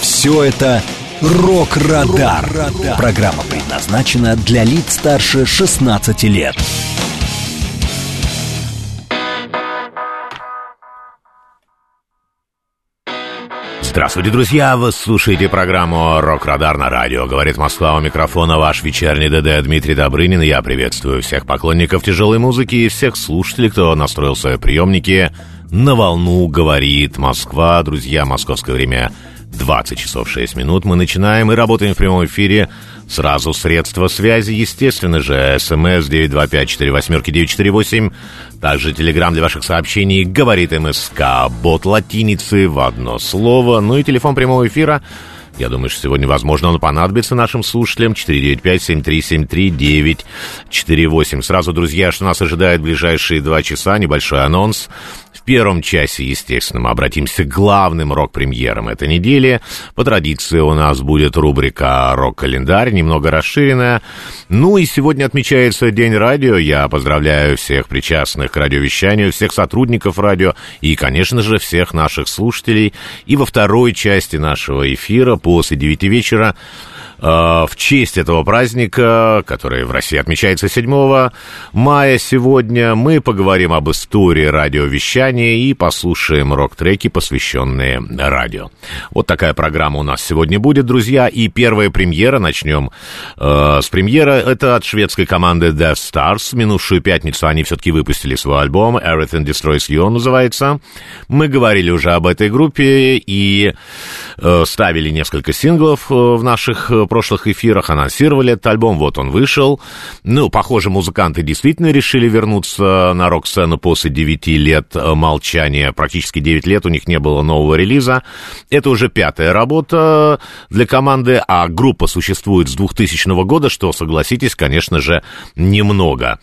Все это «Рок-Радар». Программа предназначена для лиц старше 16 лет. Здравствуйте, друзья! Вы слушаете программу «Рок-Радар» на радио. Говорит Москва у микрофона ваш вечерний ДД Дмитрий Добрынин. Я приветствую всех поклонников тяжелой музыки и всех слушателей, кто настроил свои приемники на волну «Говорит Москва». Друзья, московское время 20 часов 6 минут. Мы начинаем и работаем в прямом эфире Сразу средства связи, естественно же, смс 925-48-948, также телеграмм для ваших сообщений, говорит МСК, бот латиницы в одно слово, ну и телефон прямого эфира я думаю, что сегодня, возможно, он понадобится нашим слушателям. 495-7373-948. Сразу, друзья, что нас ожидает в ближайшие два часа, небольшой анонс первом часе, естественно, мы обратимся к главным рок-премьерам этой недели. По традиции у нас будет рубрика «Рок-календарь», немного расширенная. Ну и сегодня отмечается День радио. Я поздравляю всех причастных к радиовещанию, всех сотрудников радио и, конечно же, всех наших слушателей. И во второй части нашего эфира после девяти вечера в честь этого праздника, который в России отмечается 7 мая сегодня, мы поговорим об истории радиовещания и послушаем рок-треки, посвященные радио. Вот такая программа у нас сегодня будет, друзья. И первая премьера, начнем э, с премьера, это от шведской команды Death Stars. Минувшую пятницу они все-таки выпустили свой альбом Everything Destroys You называется. Мы говорили уже об этой группе и э, ставили несколько синглов э, в наших прошлых эфирах анонсировали этот альбом, вот он вышел. Ну, похоже, музыканты действительно решили вернуться на рок-сцену после 9 лет э, молчания. Практически 9 лет у них не было нового релиза. Это уже пятая работа для команды, а группа существует с 2000 года, что, согласитесь, конечно же, немного.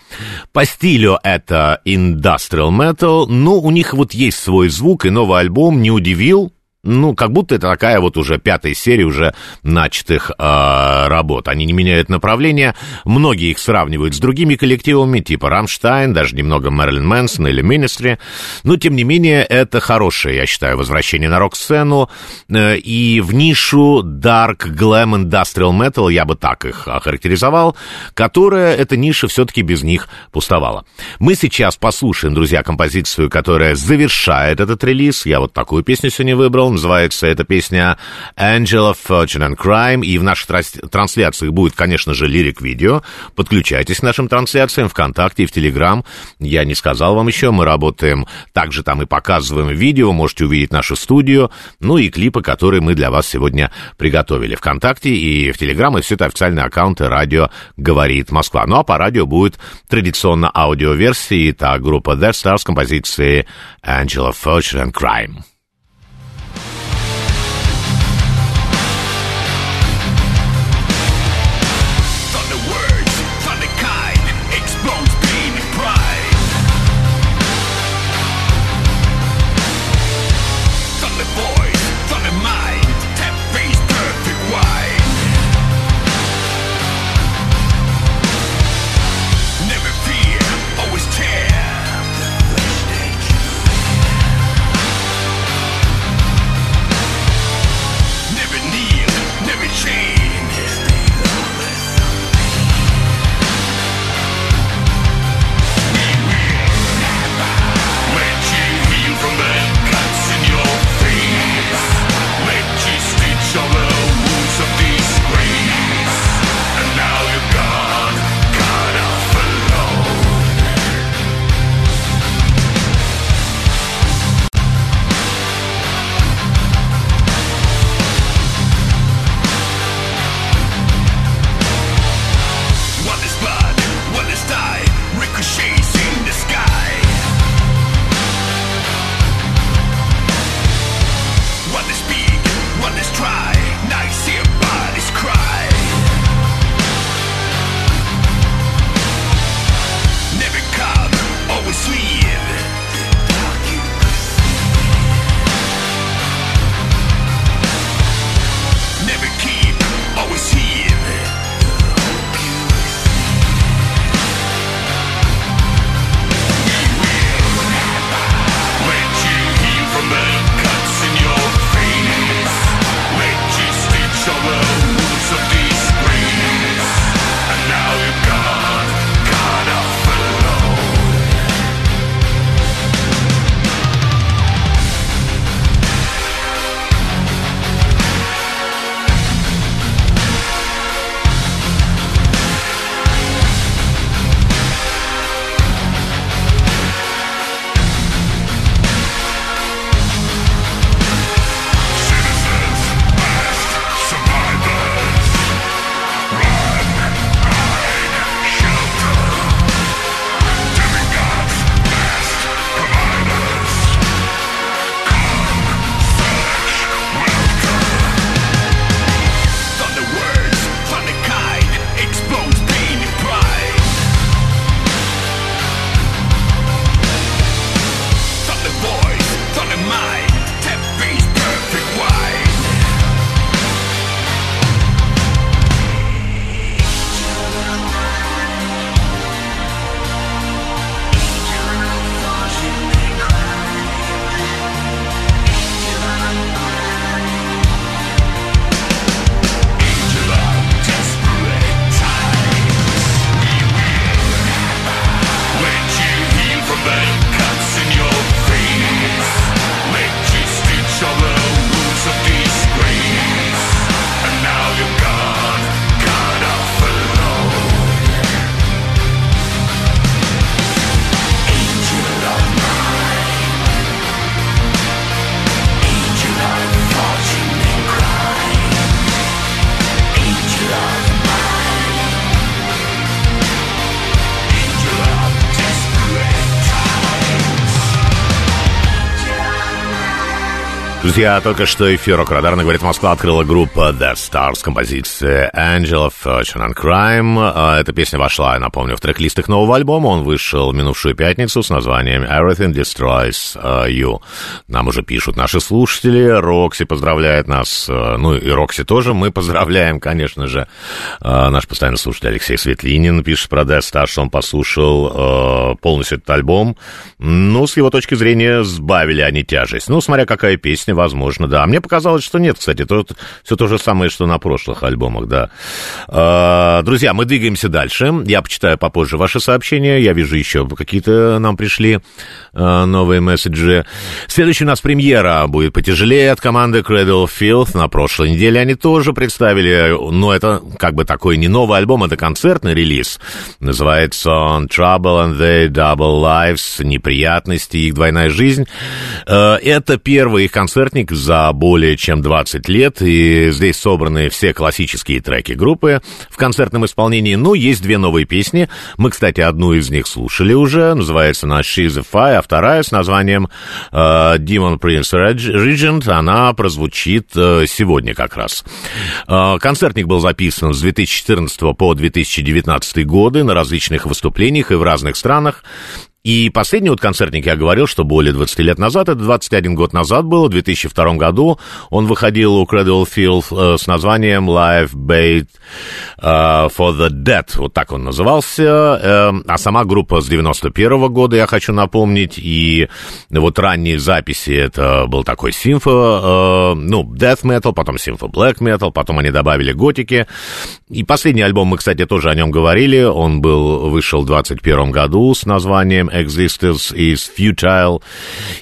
По стилю это industrial metal, но у них вот есть свой звук, и новый альбом не удивил, ну, как будто это такая вот уже пятая серия уже начатых э, работ. Они не меняют направления. Многие их сравнивают с другими коллективами, типа Рамштайн, даже немного Мэрилин Мэнсон или Министри. Но, тем не менее, это хорошее, я считаю, возвращение на рок-сцену. Э, и в нишу Dark Glam Industrial Metal, я бы так их охарактеризовал, которая, эта ниша все-таки без них пустовала. Мы сейчас послушаем, друзья, композицию, которая завершает этот релиз. Я вот такую песню сегодня выбрал Называется эта песня Angel of Fortune and Crime. И в наших трансляциях будет, конечно же, лирик-видео. Подключайтесь к нашим трансляциям ВКонтакте и в Телеграм. Я не сказал вам еще, мы работаем также там и показываем видео. Можете увидеть нашу студию. Ну и клипы, которые мы для вас сегодня приготовили. ВКонтакте и в Телеграм. И все это официальные аккаунты радио «Говорит Москва». Ну а по радио будет традиционно аудиоверсии. Это группа Death Stars композиции Angel of Fortune and Crime. Друзья, только что эфир Радарно говорит, Москва открыла группа The Stars композиция Angel of Fortune and Crime. А, эта песня вошла, я напомню, в трек-лист их нового альбома. Он вышел минувшую пятницу с названием Everything Destroys а, You. Нам уже пишут наши слушатели. Рокси поздравляет нас. А, ну и Рокси тоже. Мы поздравляем, конечно же. Наш постоянный слушатель Алексей Светлинин пишет про The Stars, что он послушал полностью этот альбом. Ну, с его точки зрения, сбавили они тяжесть. Ну, смотря какая песня возможно, да. А мне показалось, что нет, кстати, то, все то же самое, что на прошлых альбомах, да. А, друзья, мы двигаемся дальше. Я почитаю попозже ваши сообщения. Я вижу еще какие-то нам пришли а, новые месседжи. Следующая у нас премьера будет потяжелее от команды Cradle Field. На прошлой неделе они тоже представили, но это как бы такой не новый альбом, это концертный релиз. Называется он Trouble and the Double Lives, неприятности, их двойная жизнь. А, это первый их концерт концертник за более чем 20 лет, и здесь собраны все классические треки группы в концертном исполнении. Ну, есть две новые песни. Мы, кстати, одну из них слушали уже, называется она She's a Fire, а вторая с названием uh, Demon Prince Regent, она прозвучит uh, сегодня как раз. Uh, концертник был записан с 2014 по 2019 годы на различных выступлениях и в разных странах. И последний вот концертник, я говорил, что более 20 лет назад, это 21 год назад было, в 2002 году, он выходил у Cradle Field э, с названием Live Bait uh, for the Dead, вот так он назывался, э, а сама группа с 91 -го года, я хочу напомнить, и вот ранние записи, это был такой симфо, э, ну, death metal, потом симфо black metal, потом они добавили готики, и последний альбом, мы, кстати, тоже о нем говорили, он был, вышел в 21 году с названием Existence is Futile,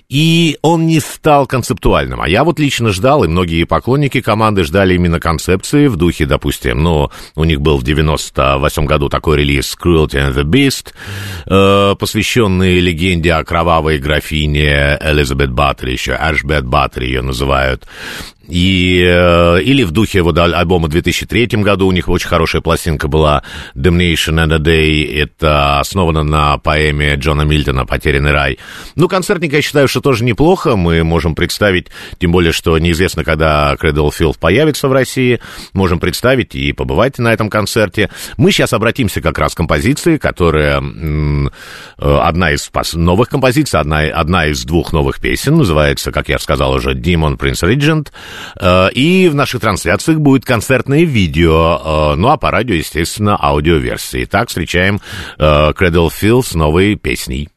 и он не стал концептуальным. А я вот лично ждал, и многие поклонники команды ждали именно концепции в духе, допустим, ну, у них был в 98 году такой релиз Cruelty and the Beast, э, посвященный легенде о кровавой графине Элизабет Баттери, еще Ашбет Баттери ее называют. И, э, или в духе вот альбома в 2003 году у них очень хорошая пластинка была Damnation and a Day. Это основано на поэме Джона Мильтона «Потерянный рай». Ну, концертник, я считаю, что тоже неплохо. Мы можем представить, тем более, что неизвестно, когда Cradle Field появится в России. Можем представить и побывать на этом концерте. Мы сейчас обратимся как раз к композиции, которая э, одна из новых композиций, одна, одна из двух новых песен. Называется, как я сказал уже, Demon Prince Regent. Э, и в наших трансляциях будет концертное видео, э, ну а по радио, естественно, аудиоверсии. Итак, встречаем э, Cradle Field с новой песней.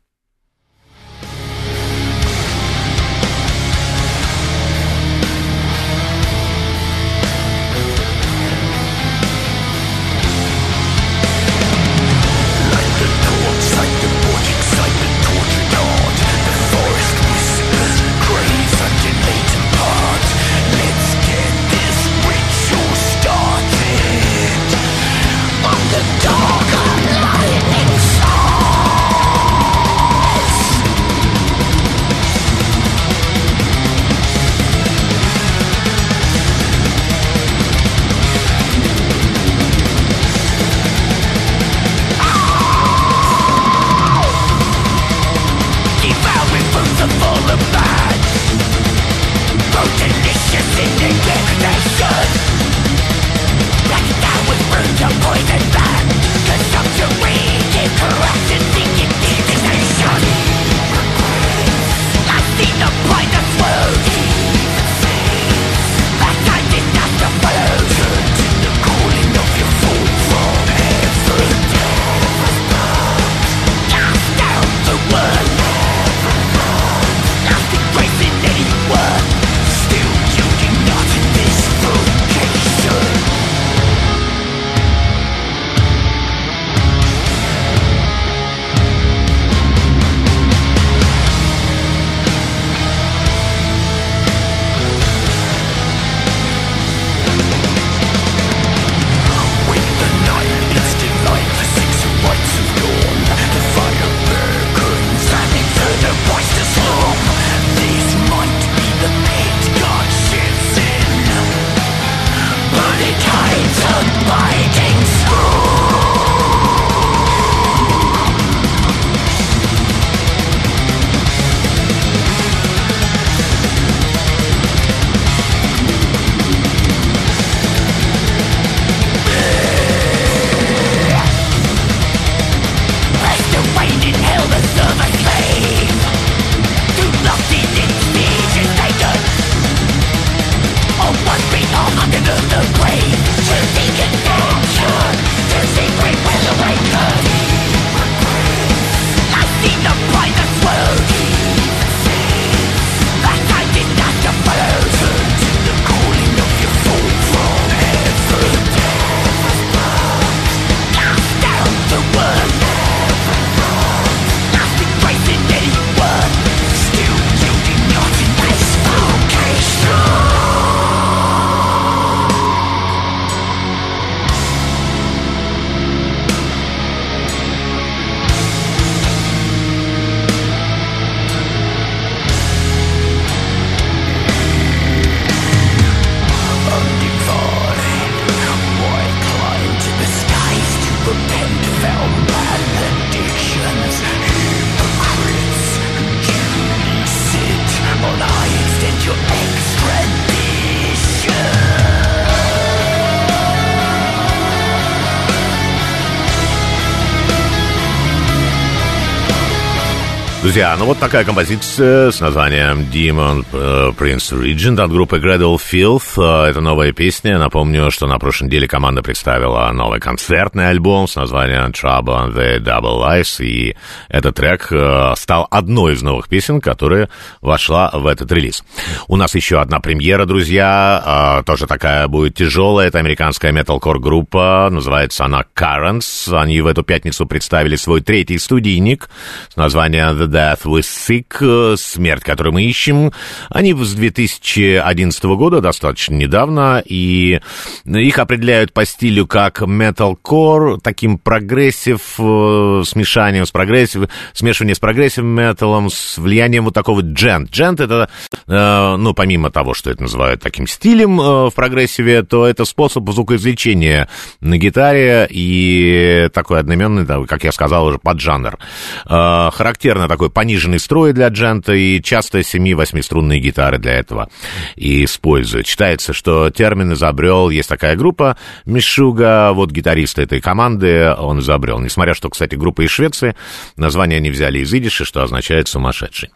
Друзья, ну вот такая композиция с названием Demon uh, Prince Regent от группы Gradle Filth. Uh, это новая песня. Напомню, что на прошлой неделе команда представила новый концертный альбом с названием Trouble on the Double Life. И этот трек uh, стал одной из новых песен, которая вошла в этот релиз. У нас еще одна премьера, друзья. Тоже такая будет тяжелая. Это американская металкор группа. Называется она Currents. Они в эту пятницу представили свой третий студийник с названием The Death We Seek, э, смерть, которую мы ищем. Они с 2011 года, достаточно недавно, и их определяют по стилю как metalcore, таким progressive, э, смешанием с прогрессив, смешивание с progressive metal ом, с влиянием вот такого djent. Djent это, э, ну, помимо того, что это называют таким стилем в прогрессиве, то это способ звукоизвлечения на гитаре и такой одноименный, как я сказал, уже поджанр. Характерно такой пониженный строй для джента и часто 7-8 струнные гитары для этого и используют. Считается, что термин изобрел, есть такая группа Мишуга, вот гитарист этой команды, он изобрел. Несмотря, что, кстати, группа из Швеции, название они взяли из идиша, что означает «сумасшедший».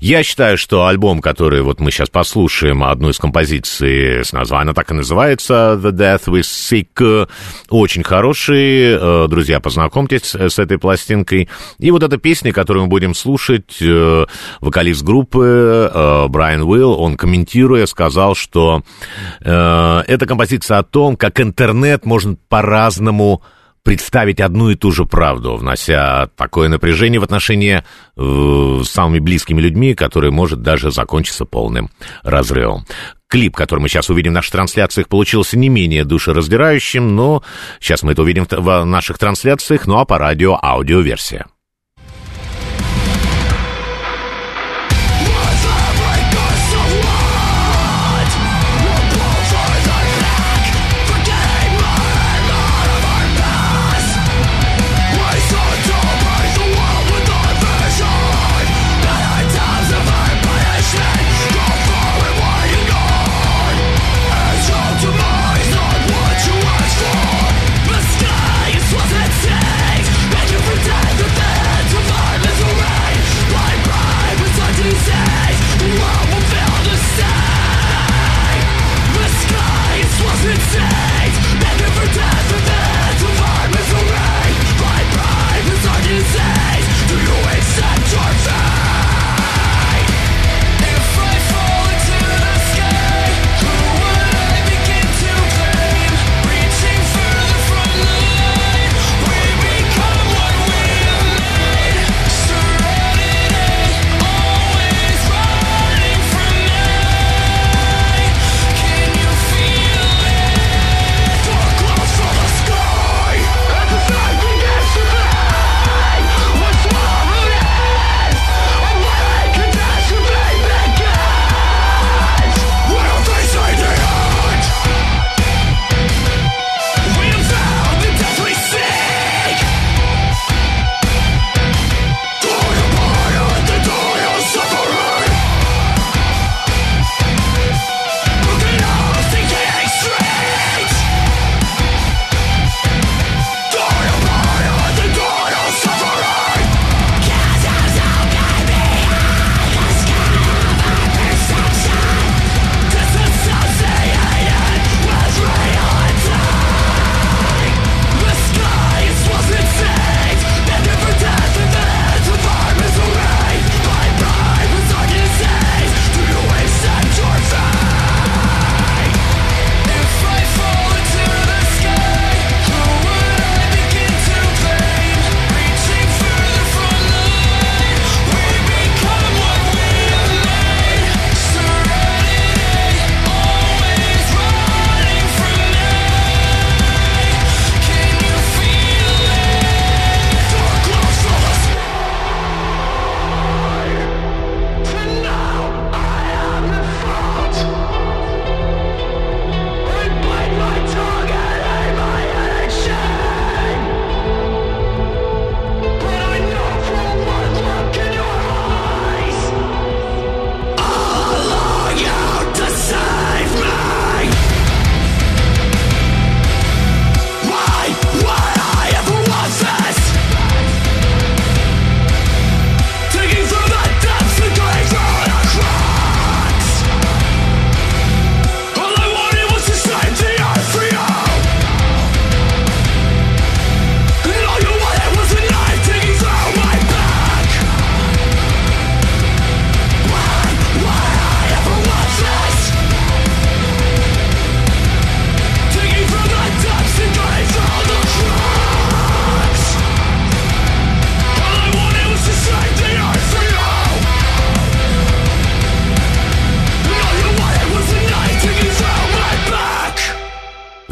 Я считаю, что альбом, который вот мы сейчас послушаем, одну из композиций с названием, так и называется «The Death with Sick», очень хороший. Э, друзья, познакомьтесь с этой пластинкой. И вот эта песня, которую мы будем слушать, э, вокалист группы э, Брайан Уилл, он комментируя сказал, что э, эта композиция о том, как интернет можно по-разному представить одну и ту же правду, внося такое напряжение в отношения э, с самыми близкими людьми, которое может даже закончиться полным разрывом. Клип, который мы сейчас увидим в наших трансляциях, получился не менее душераздирающим, но сейчас мы это увидим в наших трансляциях, ну а по радио аудиоверсия.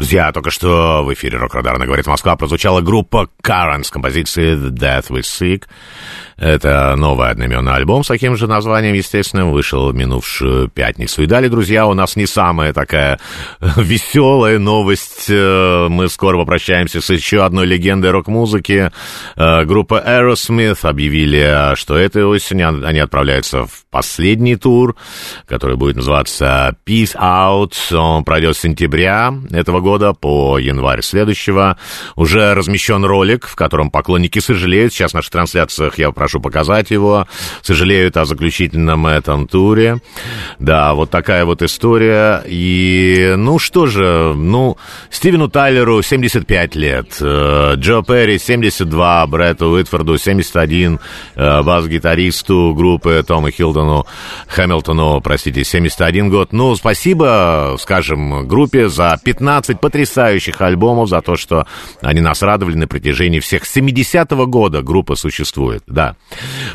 Друзья, только что в эфире Рок-Радара говорит Москва прозвучала группа Current с композицией The Death We Seek. Это новый одноименный альбом с таким же названием, естественно, вышел в минувшую пятницу. И далее, друзья, у нас не самая такая веселая новость. Э, мы скоро попрощаемся с еще одной легендой рок-музыки. Э, группа Aerosmith объявили, что этой осенью они отправляются в последний тур, который будет называться Peace Out. Он пройдет с сентября этого года по январь следующего. Уже размещен ролик, в котором поклонники сожалеют. Сейчас в наших трансляциях я прошу показать его. Сожалеют о заключительном этом туре. Да, вот такая вот история. И, ну что же, ну, Стивену Тайлеру 75 лет, э, Джо Перри 72, Бретту Уитфорду 71, э, бас-гитаристу группы Тома Хилдону, Хэмилтону, простите, 71 год. Ну, спасибо, скажем, группе за 15 потрясающих альбомов, за то, что они нас радовали на протяжении всех 70-го года группа существует, да.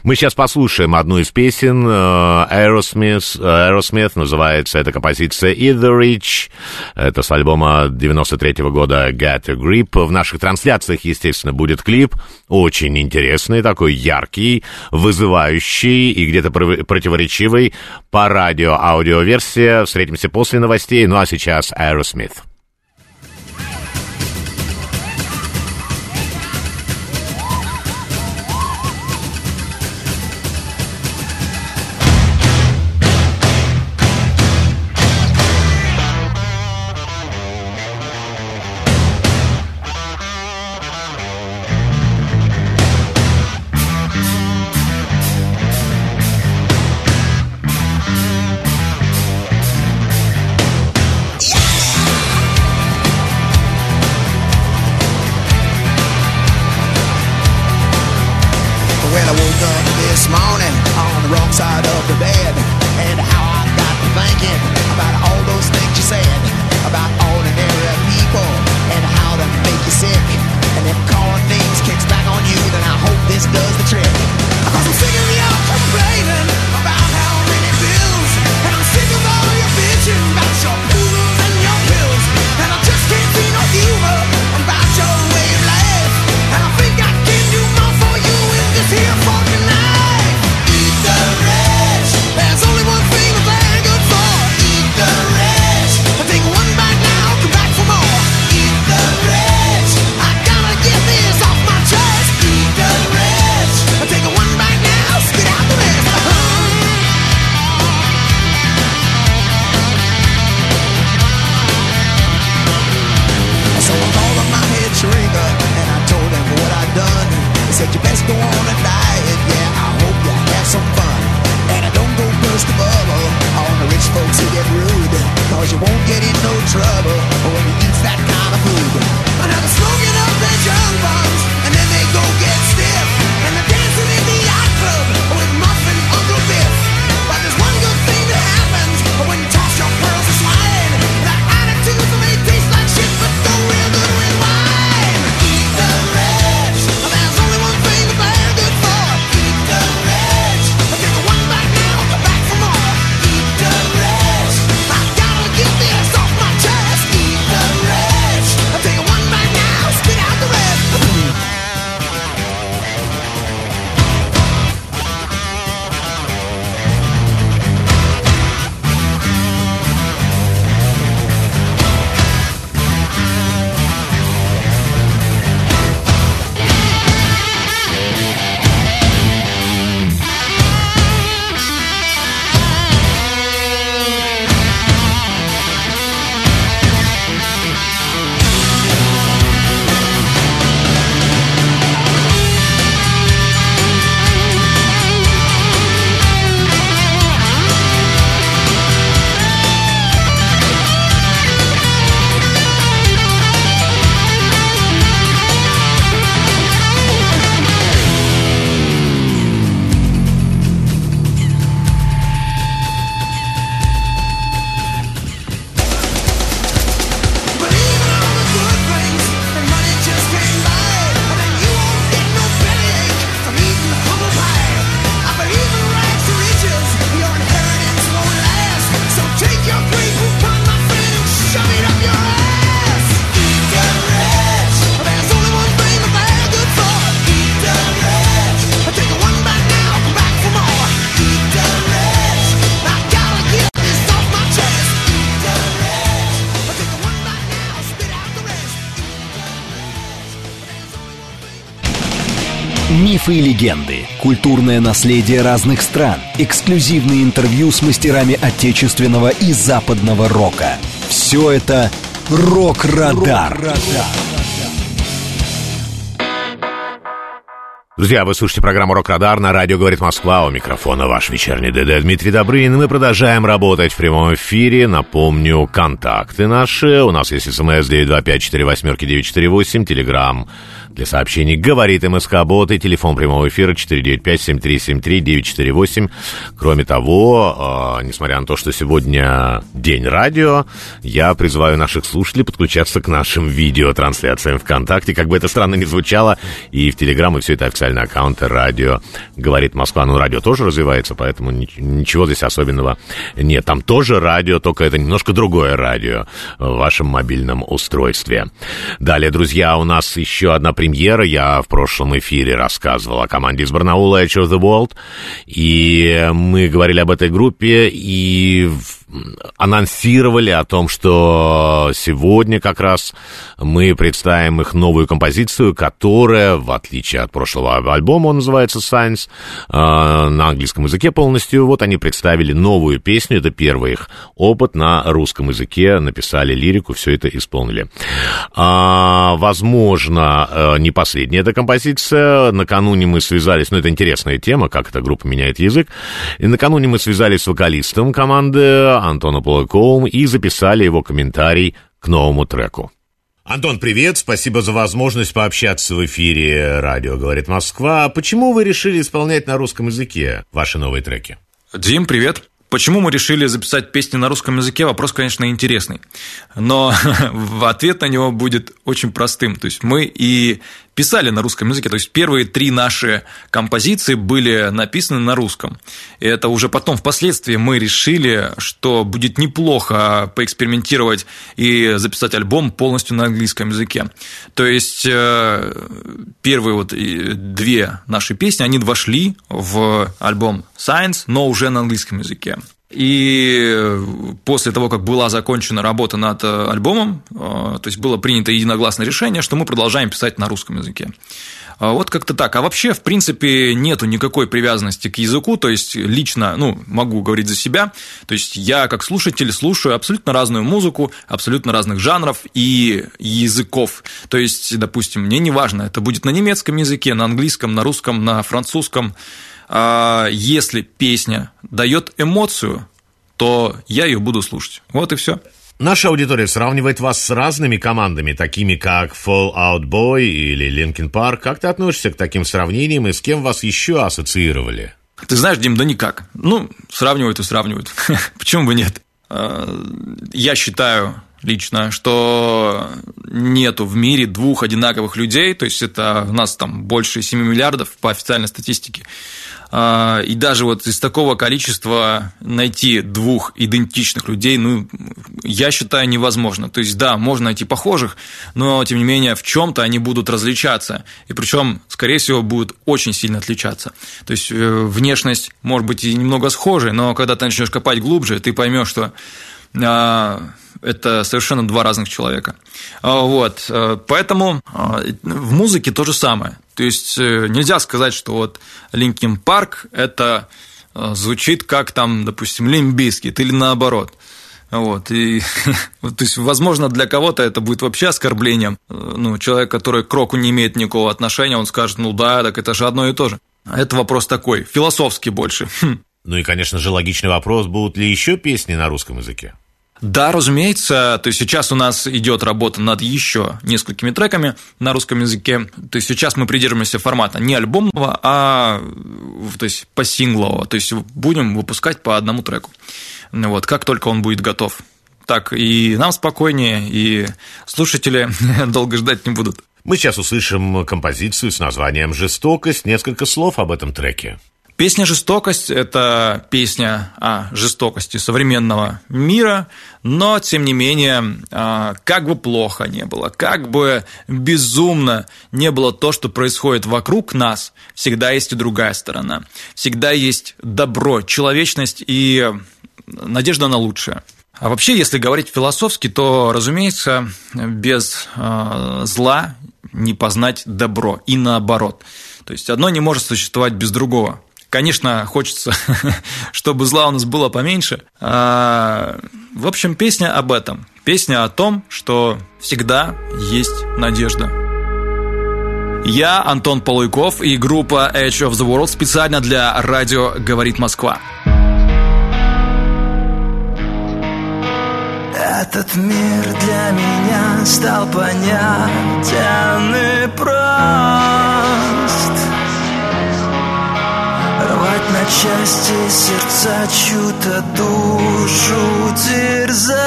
Мы сейчас послушаем одну из песен Aerosmith, Aerosmith называется эта композиция «In the Reach». Это с альбома 93 -го года «Get a Grip». В наших трансляциях, естественно, будет клип. Очень интересный, такой яркий, вызывающий и где-то противоречивый по радио аудиоверсия. Встретимся после новостей. Ну а сейчас Aerosmith. Культурное наследие разных стран, эксклюзивные интервью с мастерами отечественного и западного рока. Все это «Рок-Радар». Друзья, вы слушаете программу «Рок-Радар» на радио «Говорит Москва». У микрофона ваш вечерний ДД Дмитрий Добрынин. Мы продолжаем работать в прямом эфире. Напомню, контакты наши. У нас есть смс 925-48-948, телеграмм для сообщений «Говорит МСК-бот» и телефон прямого эфира 495-7373-948. Кроме того, э, несмотря на то, что сегодня день радио, я призываю наших слушателей подключаться к нашим видеотрансляциям ВКонтакте, как бы это странно ни звучало, и в Телеграм, и все это официальные аккаунты радио «Говорит Москва». Ну, радио тоже развивается, поэтому ничего здесь особенного нет. Там тоже радио, только это немножко другое радио в вашем мобильном устройстве. Далее, друзья, у нас еще одна премьера. Я в прошлом эфире рассказывал о команде из Барнаула Edge of the World. И мы говорили об этой группе, и анонсировали о том, что сегодня как раз мы представим их новую композицию, которая, в отличие от прошлого альбома, он называется Science, э, на английском языке полностью. Вот они представили новую песню, это первый их опыт на русском языке, написали лирику, все это исполнили. А, возможно, э, не последняя эта композиция. Накануне мы связались, ну это интересная тема, как эта группа меняет язык. И накануне мы связались с вокалистом команды Антона Полаковым и записали его комментарий к новому треку. Антон, привет, спасибо за возможность пообщаться в эфире «Радио говорит Москва». Почему вы решили исполнять на русском языке ваши новые треки? Дим, привет. Почему мы решили записать песни на русском языке? Вопрос, конечно, интересный. Но ответ на него будет очень простым. То есть мы и писали на русском языке. То есть первые три наши композиции были написаны на русском. И это уже потом, впоследствии, мы решили, что будет неплохо поэкспериментировать и записать альбом полностью на английском языке. То есть э, первые вот две наши песни, они вошли в альбом Science, но уже на английском языке. И после того, как была закончена работа над э, альбомом, э, то есть было принято единогласное решение, что мы продолжаем писать на русском языке. А вот как-то так. А вообще, в принципе, нету никакой привязанности к языку, то есть лично, ну, могу говорить за себя, то есть я как слушатель слушаю абсолютно разную музыку, абсолютно разных жанров и языков. То есть, допустим, мне не важно, это будет на немецком языке, на английском, на русском, на французском, если песня дает эмоцию, то я ее буду слушать. Вот и все. Наша аудитория сравнивает вас с разными командами, такими как Fall Out Boy или Linkin Park. Как ты относишься к таким сравнениям и с кем вас еще ассоциировали? Ты знаешь, Дим, да никак. Ну, сравнивают и сравнивают. Почему бы нет? А, я считаю лично, что нету в мире двух одинаковых людей, то есть это у нас там больше 7 миллиардов по официальной статистике. А, и даже вот из такого количества найти двух идентичных людей, ну, я считаю, невозможно. То есть, да, можно найти похожих, но, тем не менее, в чем то они будут различаться. И причем, скорее всего, будут очень сильно отличаться. То есть, э, внешность может быть и немного схожей, но когда ты начнешь копать глубже, ты поймешь, что это совершенно два разных человека. А, вот, э, поэтому в музыке то же самое. То есть э, нельзя сказать, что вот Linkin Park это э, звучит как там, допустим, Limp Bizkit или наоборот. Вот, и, то есть, возможно, для кого-то это будет вообще оскорблением. Ну, человек, который к року не имеет никакого отношения, он скажет, ну да, так это же одно и то же. Это вопрос такой, философский больше. Ну и, конечно же, логичный вопрос, будут ли еще песни на русском языке? Да, разумеется. То есть сейчас у нас идет работа над еще несколькими треками на русском языке. То есть сейчас мы придерживаемся формата не альбомного, а то есть по синглового. То есть будем выпускать по одному треку. Вот, как только он будет готов. Так и нам спокойнее, и слушатели долго ждать не будут. Мы сейчас услышим композицию с названием «Жестокость». Несколько слов об этом треке. Песня «Жестокость» – это песня о жестокости современного мира, но, тем не менее, а, как бы плохо не было, как бы безумно не было то, что происходит вокруг нас, всегда есть и другая сторона. Всегда есть добро, человечность и надежда на лучшее. А вообще, если говорить философски, то, разумеется, без а, зла не познать добро, и наоборот. То есть одно не может существовать без другого. Конечно, хочется, чтобы зла у нас было поменьше. А, в общем, песня об этом. Песня о том, что всегда есть надежда. Я Антон Полуйков и группа Edge of the World специально для радио «Говорит Москва». Этот мир для меня стал понятен и прост на части сердца чью-то душу терзать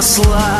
тех,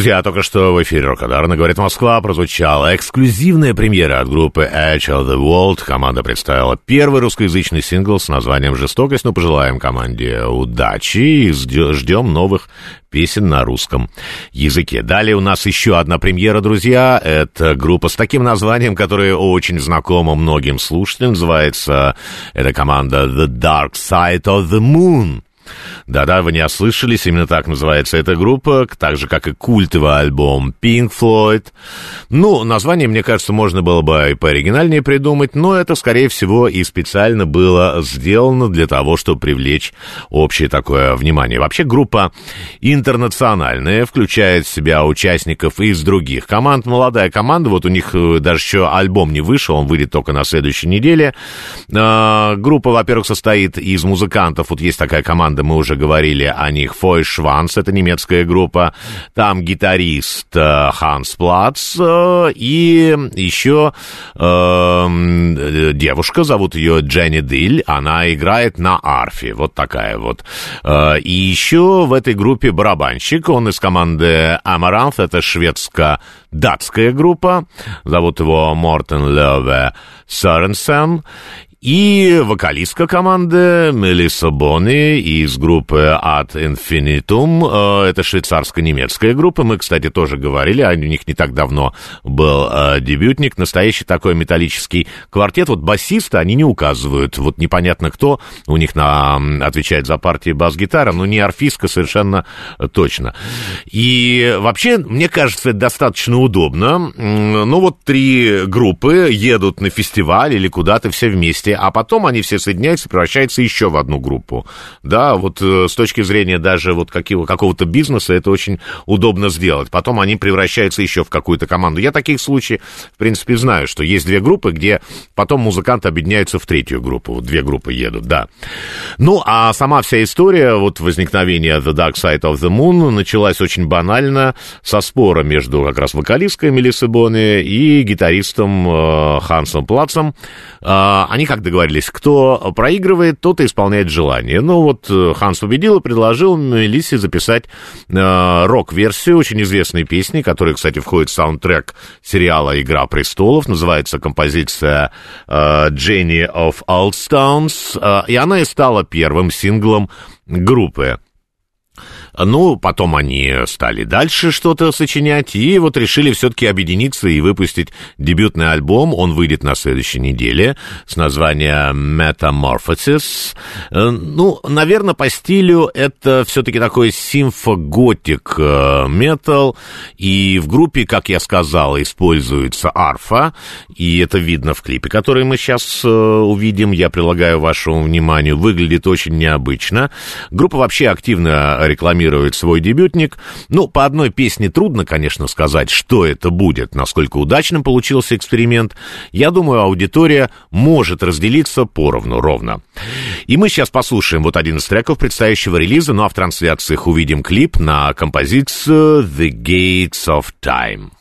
Друзья, только что в эфире Рокадарна говорит Москва прозвучала эксклюзивная премьера от группы Edge of the World. Команда представила первый русскоязычный сингл с названием «Жестокость». Ну, пожелаем команде удачи и ждем новых песен на русском языке. Далее у нас еще одна премьера, друзья. Это группа с таким названием, которое очень знакомо многим слушателям. Называется эта команда The Dark Side of the Moon. Да-да, вы не ослышались, именно так называется эта группа, так же, как и культовый альбом Pink Floyd. Ну, название, мне кажется, можно было бы и пооригинальнее придумать, но это, скорее всего, и специально было сделано для того, чтобы привлечь общее такое внимание. Вообще, группа интернациональная, включает в себя участников из других команд. Молодая команда, вот у них э, даже еще альбом не вышел, он выйдет только на следующей неделе. А, Группа, во-первых, состоит из музыкантов, вот есть такая команда, команда, мы уже говорили о них, Фой Шванс, это немецкая группа, там гитарист э, Ханс Плац, э, и еще э, девушка, зовут ее Дженни Диль, она играет на арфе, вот такая вот. Э, и еще в этой группе барабанщик, он из команды Amaranth, это шведско-датская группа, зовут его Мортен Леве Соренсен, и вокалистка команды Мелисса Бонни из группы Ad Infinitum. Э, это швейцарско-немецкая группа. Мы, кстати, тоже говорили, у них не так давно был э, дебютник. Настоящий такой металлический квартет. Вот басиста они не указывают. Вот непонятно кто у них на, отвечает за партии бас-гитара, но не арфистка совершенно точно. И вообще, мне кажется, это достаточно удобно. Ну вот три группы едут на фестиваль или куда-то все вместе вместе, а потом они все соединяются и превращаются еще в одну группу. Да, вот э, с точки зрения даже вот какого, какого-то бизнеса это очень удобно сделать. Потом они превращаются еще в какую-то команду. Я таких случаев, в принципе, знаю, что есть две группы, где потом музыканты объединяются в третью группу. Вот две группы едут, да. Ну, а сама вся история, вот возникновение The Dark Side of the Moon началась очень банально со спора между как раз вокалисткой Мелиссы Бони и гитаристом э, Хансом Плацем. Э, они как договорились, кто проигрывает, тот и исполняет желание. Ну вот э, Ханс победил и предложил Мелиссе записать э, рок-версию очень известной песни, которая, кстати, входит в саундтрек сериала «Игра престолов». Называется композиция э, «Jenny of Oldstones», э, и она и стала первым синглом группы. Ну, потом они стали дальше что-то сочинять, и вот решили все-таки объединиться и выпустить дебютный альбом. Он выйдет на следующей неделе с названием Metamorphosis. Э, ну, наверное, по стилю это все-таки такой симфоготик э, метал, и в группе, как я сказал, используется арфа, и это видно в клипе, который мы сейчас э, увидим. Я прилагаю вашему вниманию. Выглядит очень необычно. Группа вообще активно рекламирует рекламирует свой дебютник. Ну, по одной песне трудно, конечно, сказать, что это будет, насколько удачным получился эксперимент. Я думаю, аудитория может разделиться поровну, ровно. И мы сейчас послушаем вот один из треков предстоящего релиза, ну а в трансляциях увидим клип на композицию «The Gates of Time».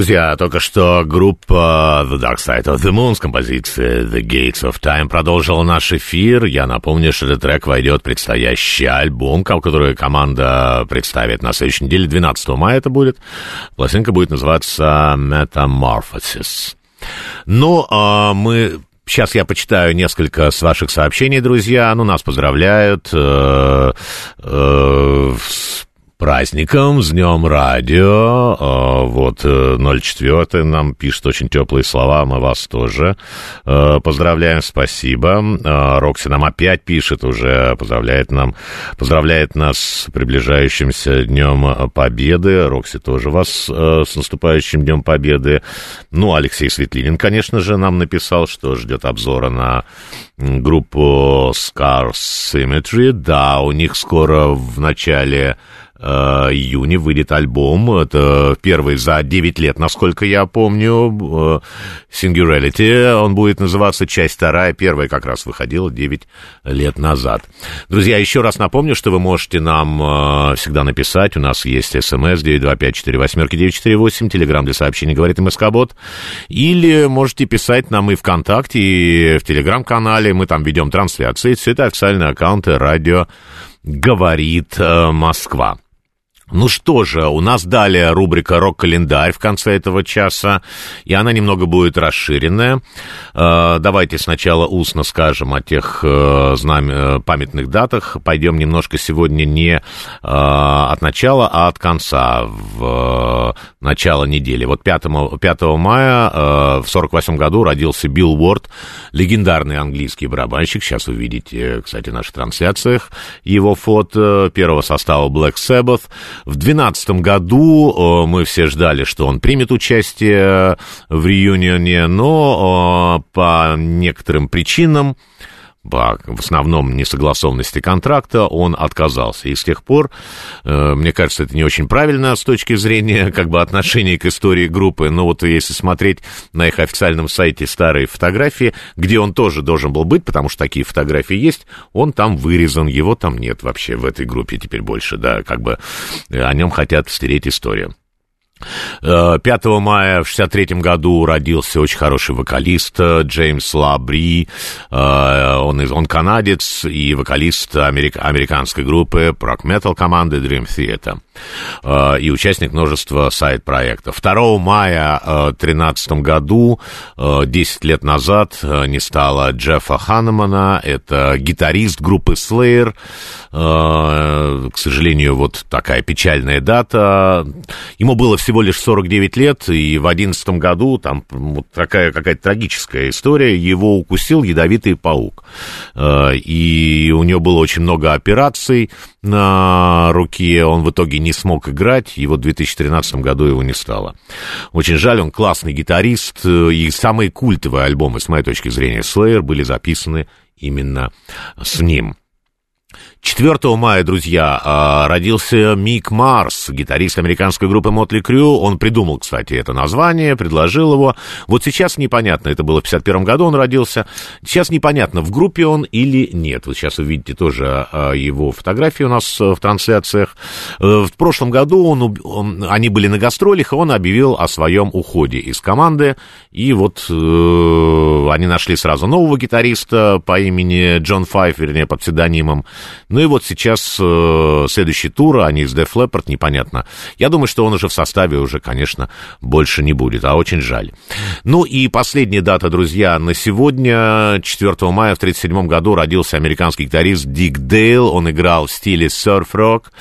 Друзья, только что группа The Dark Side of the Moon с композицией The Gates of Time продолжила наш эфир. Я напомню, что этот трек войдет в предстоящий альбом, который команда представит на следующей неделе, 12 мая это будет. Пластинка будет называться Metamorphosis. Ну, а мы Сейчас я почитаю несколько с ваших сообщений, друзья. Ну, нас поздравляют э, э, праздником, с Днем Радио. А, вот 04 э, нам пишет очень теплые слова, мы вас тоже э, поздравляем, спасибо. А, Рокси нам опять пишет уже, поздравляет нам, поздравляет нас с приближающимся Днем Победы. Рокси тоже вас э, с наступающим Днем Победы. Ну, Алексей Светлинин, конечно же, нам написал, что ждет обзора на группу Scars Symmetry. Да, у них скоро в начале июне выйдет альбом. Это первый за 9 лет, насколько я помню. Э, Singularity. Он будет называться «Часть вторая». Первая как раз выходила 9 лет назад. Друзья, еще раз напомню, что вы можете нам э, всегда написать. У нас есть смс 925-48-948, телеграмм для сообщений «Говорит МСК-бот». Или можете писать нам и ВКонтакте, и в Телеграм-канале. Мы там ведем трансляции. Все это официальные аккаунты радио «Говорит Москва». Ну что же, у нас далее рубрика «Рок-календарь» в конце этого часа, и она немного будет расширенная. Э, давайте сначала устно скажем о тех э, знам... Э, памятных датах. Пойдем немножко сегодня не от начала, а от конца, в начало недели. Вот 5, 5 мая в 48 году родился Билл Уорд, легендарный английский барабанщик. Сейчас вы видите, кстати, в наших трансляциях его фото первого состава Black Sabbath. В 2012 году э, мы все ждали, что он примет участие в реюнионе, но э, по некоторым причинам в основном несогласованности контракта он отказался. И с тех пор, э, мне кажется, это не очень правильно с точки зрения как бы отношения к истории группы. Но вот если смотреть на их официальном сайте старые фотографии, где он тоже должен был быть, потому что такие фотографии есть, он там вырезан, его там нет вообще в этой группе теперь больше, да, как бы о нем хотят стереть историю. 5 э, мая в 63 году родился очень хороший вокалист э, Джеймс Лабри. Э, он, он канадец и вокалист америк, американской группы прок-метал команды Dream Theater. И участник множества сайт-проектов. 2 мая в 2013 году, 10 лет назад, не стало Джеффа Ханнемана. Это гитарист группы Slayer. К сожалению, вот такая печальная дата. Ему было всего лишь 49 лет, и в 2011 году, там вот такая какая-то трагическая история, его укусил ядовитый паук. Э, и у него было очень много операций на руке, он в итоге не смог играть, вот в 2013 году его не стало. Очень жаль, он классный гитарист, э, и самые культовые альбомы, с моей точки зрения, Slayer были записаны именно с ним. 4 мая, друзья, а, родился Мик Марс, гитарист американской группы Мотли Крю. Он придумал, кстати, это название, предложил его. Вот сейчас непонятно, это было в 51 году он родился. Сейчас непонятно, в группе он или нет. Вот сейчас вы видите тоже а, его фотографии у нас в трансляциях. Э, в прошлом году он, он, они были на гастролях, и он объявил о своем уходе из команды. И вот э, они нашли сразу нового гитариста по имени Джон Файф, вернее, под псевдонимом. Ну и вот сейчас э, следующий тур, они с Def Leppard, непонятно. Я думаю, что он уже в составе уже, конечно, больше не будет, а очень жаль. Ну и последняя дата, друзья, на сегодня, 4 мая в 1937 году родился американский гитарист Дик Дейл. Он играл в стиле серф-рок,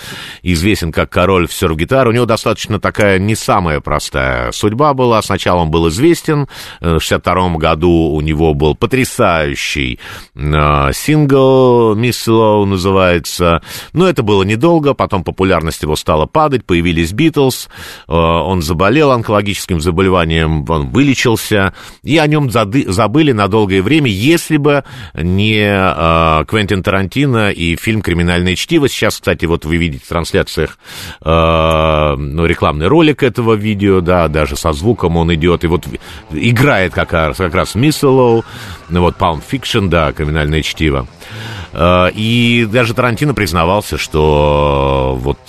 известен как король в серф-гитар. У него достаточно такая не самая простая судьба была. Сначала он был известен, э, в 1962 году у него был потрясающий э, сингл «Miss Low» называется. Но это было недолго, потом популярность его стала падать, появились Битлз, э, он заболел онкологическим заболеванием, он вылечился, и о нем забыли на долгое время, если бы не э, Квентин Тарантино и фильм «Криминальное чтиво». Сейчас, кстати, вот вы видите в трансляциях э, ну, рекламный ролик этого видео, да, даже со звуком он идет, и вот играет как раз, как раз Мисселоу, ну вот Palm Fiction, да, «Криминальное чтиво». Э, и даже Тарантино признавался, что вот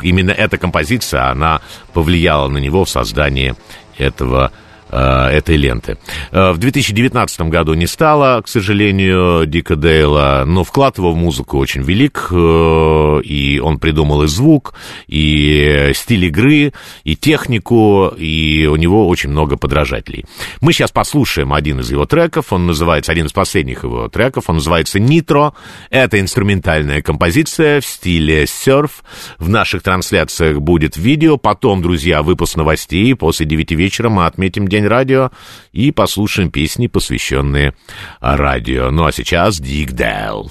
именно эта композиция, она повлияла на него в создании этого Э, этой ленты. Э, в 2019 году не стало, к сожалению, Дика Дейла, но вклад его в музыку очень велик, э, и он придумал и звук, и стиль игры, и технику, и у него очень много подражателей. Мы сейчас послушаем один из его треков, он называется, один из последних его треков, он называется «Нитро». Это инструментальная композиция в стиле серф. В наших трансляциях будет видео, потом, друзья, выпуск новостей, после 9 вечера мы отметим день День радио и послушаем песни, посвященные радио. Ну а сейчас Дик Дэл.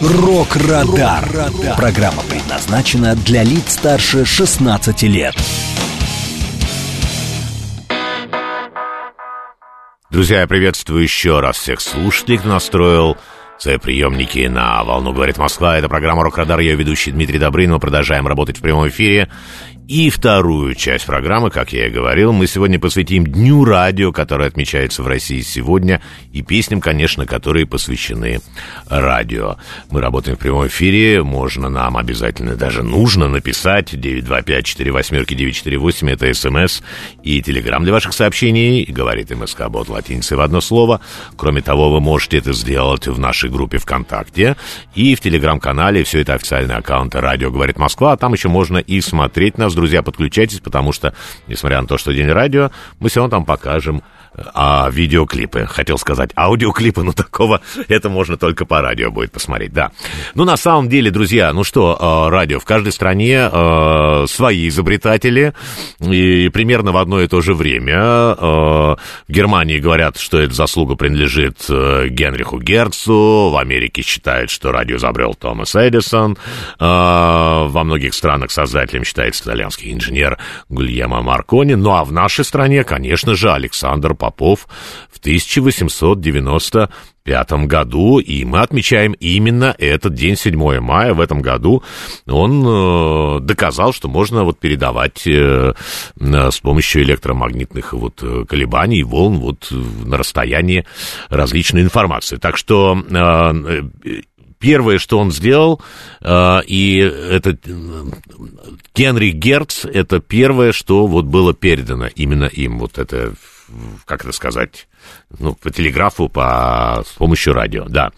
Рок-Радар. Программа предназначена для лиц старше 16 лет. Друзья, я приветствую еще раз всех слушателей, кто настроил свои приемники на волну «Говорит Москва». Это программа «Рок-Радар». Я ведущий Дмитрий Добрын. Мы продолжаем работать в прямом эфире. И вторую часть программы, как я и говорил, мы сегодня посвятим Дню радио, который отмечается в России сегодня, и песням, конечно, которые посвящены радио. Мы работаем в прямом эфире, можно нам обязательно, даже нужно написать 925-48-948, это смс, и телеграм для ваших сообщений, говорит МСК Бот латиницей в одно слово. Кроме того, вы можете это сделать в нашей группе ВКонтакте и в телеграм-канале, все это официальные аккаунты «Радио говорит Москва», а там еще можно и смотреть нас друзья, подключайтесь, потому что, несмотря на то, что день радио, мы все равно там покажем а видеоклипы. Хотел сказать аудиоклипы, но такого это можно только по радио будет посмотреть, да. Ну, на самом деле, друзья, ну что, а, радио в каждой стране а, свои изобретатели, и примерно в одно и то же время а, в Германии говорят, что эта заслуга принадлежит э, Генриху Герцу, в Америке считают, что радио изобрел Томас Эдисон, во многих странах создателем считается итальянский инженер Гульема Маркони, ну а в нашей стране, конечно же, Александр Попов в 1895 году, и мы отмечаем именно этот день, 7 мая, в этом году. Он э, доказал, что можно вот передавать э, с помощью электромагнитных вот э, колебаний, волн вот на расстоянии различной информации. Так что э, первое, что он сделал, э, и это Генри Герц, это первое, что вот было передано именно им. Вот это, как это сказать, ну, по телеграфу, по, с помощью радио, да.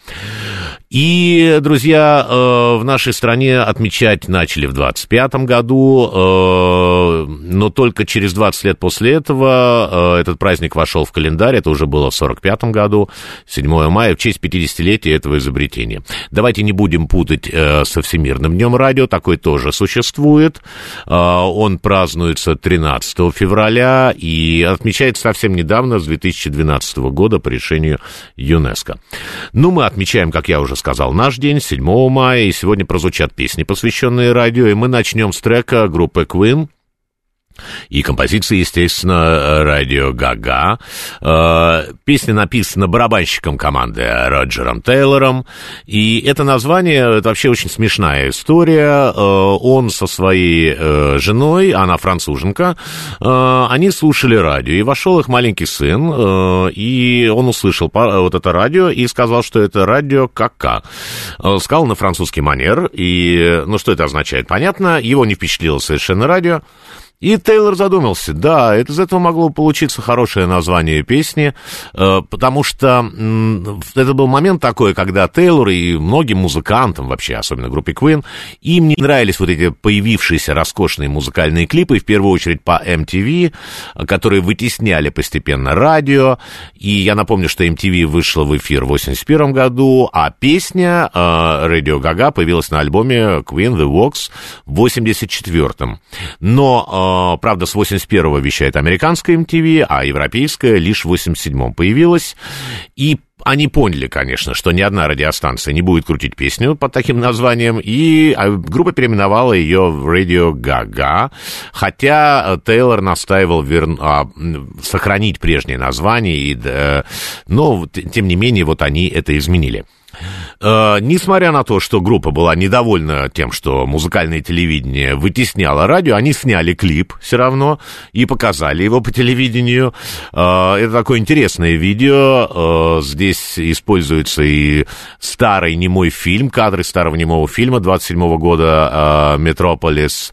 И, друзья, э, в нашей стране отмечать начали в 25 году, э, но только через 20 лет после этого э, этот праздник вошел в календарь, это уже было в 45 году, 7 мая, в честь 50-летия этого изобретения. Давайте не будем путать со Всемирным днем радио, такой тоже существует. Он празднуется 13 февраля и отмечается совсем недавно, с 2012 года по решению ЮНЕСКО. Ну, мы отмечаем, как я уже сказал, наш день, 7 мая, и сегодня прозвучат песни, посвященные радио, и мы начнем с трека группы Queen и композиция, естественно, радио Гага. Э, песня написана барабанщиком команды Роджером Тейлором. И это название, это вообще очень смешная история. Э, он со своей э, женой, она француженка, они слушали радио. И вошел их маленький сын, и он услышал вот это радио и сказал, что это радио Кака. Сказал на французский манер. И, ну, что это означает? Понятно, его не впечатлило совершенно радио. И Тейлор задумался, да, это из этого могло получиться хорошее название песни, э, потому что это был момент такой, когда Тейлор и многим музыкантам, вообще, особенно группе Queen, им не нравились вот эти появившиеся роскошные музыкальные клипы, в первую очередь по MTV, которые вытесняли постепенно радио, и я напомню, что MTV вышла в эфир в 81 году, а песня э, Radio Gaga появилась на альбоме Queen The Walks в 84 Но э, правда, с 81-го вещает американская MTV, а европейская лишь в 87-м появилась. И они поняли, конечно, что ни одна радиостанция не будет крутить песню под таким названием, и а, группа переименовала ее в Radio Gaga, хотя Тейлор настаивал вер... а, сохранить прежнее название, и, но, тем не менее, вот они это изменили. Э, несмотря на то, что группа была недовольна тем, что музыкальное телевидение вытесняло радио, они сняли клип все равно и показали его по телевидению. Э, это такое интересное видео. Э, здесь используется и старый немой фильм, кадры старого немого фильма 27 года «Метрополис».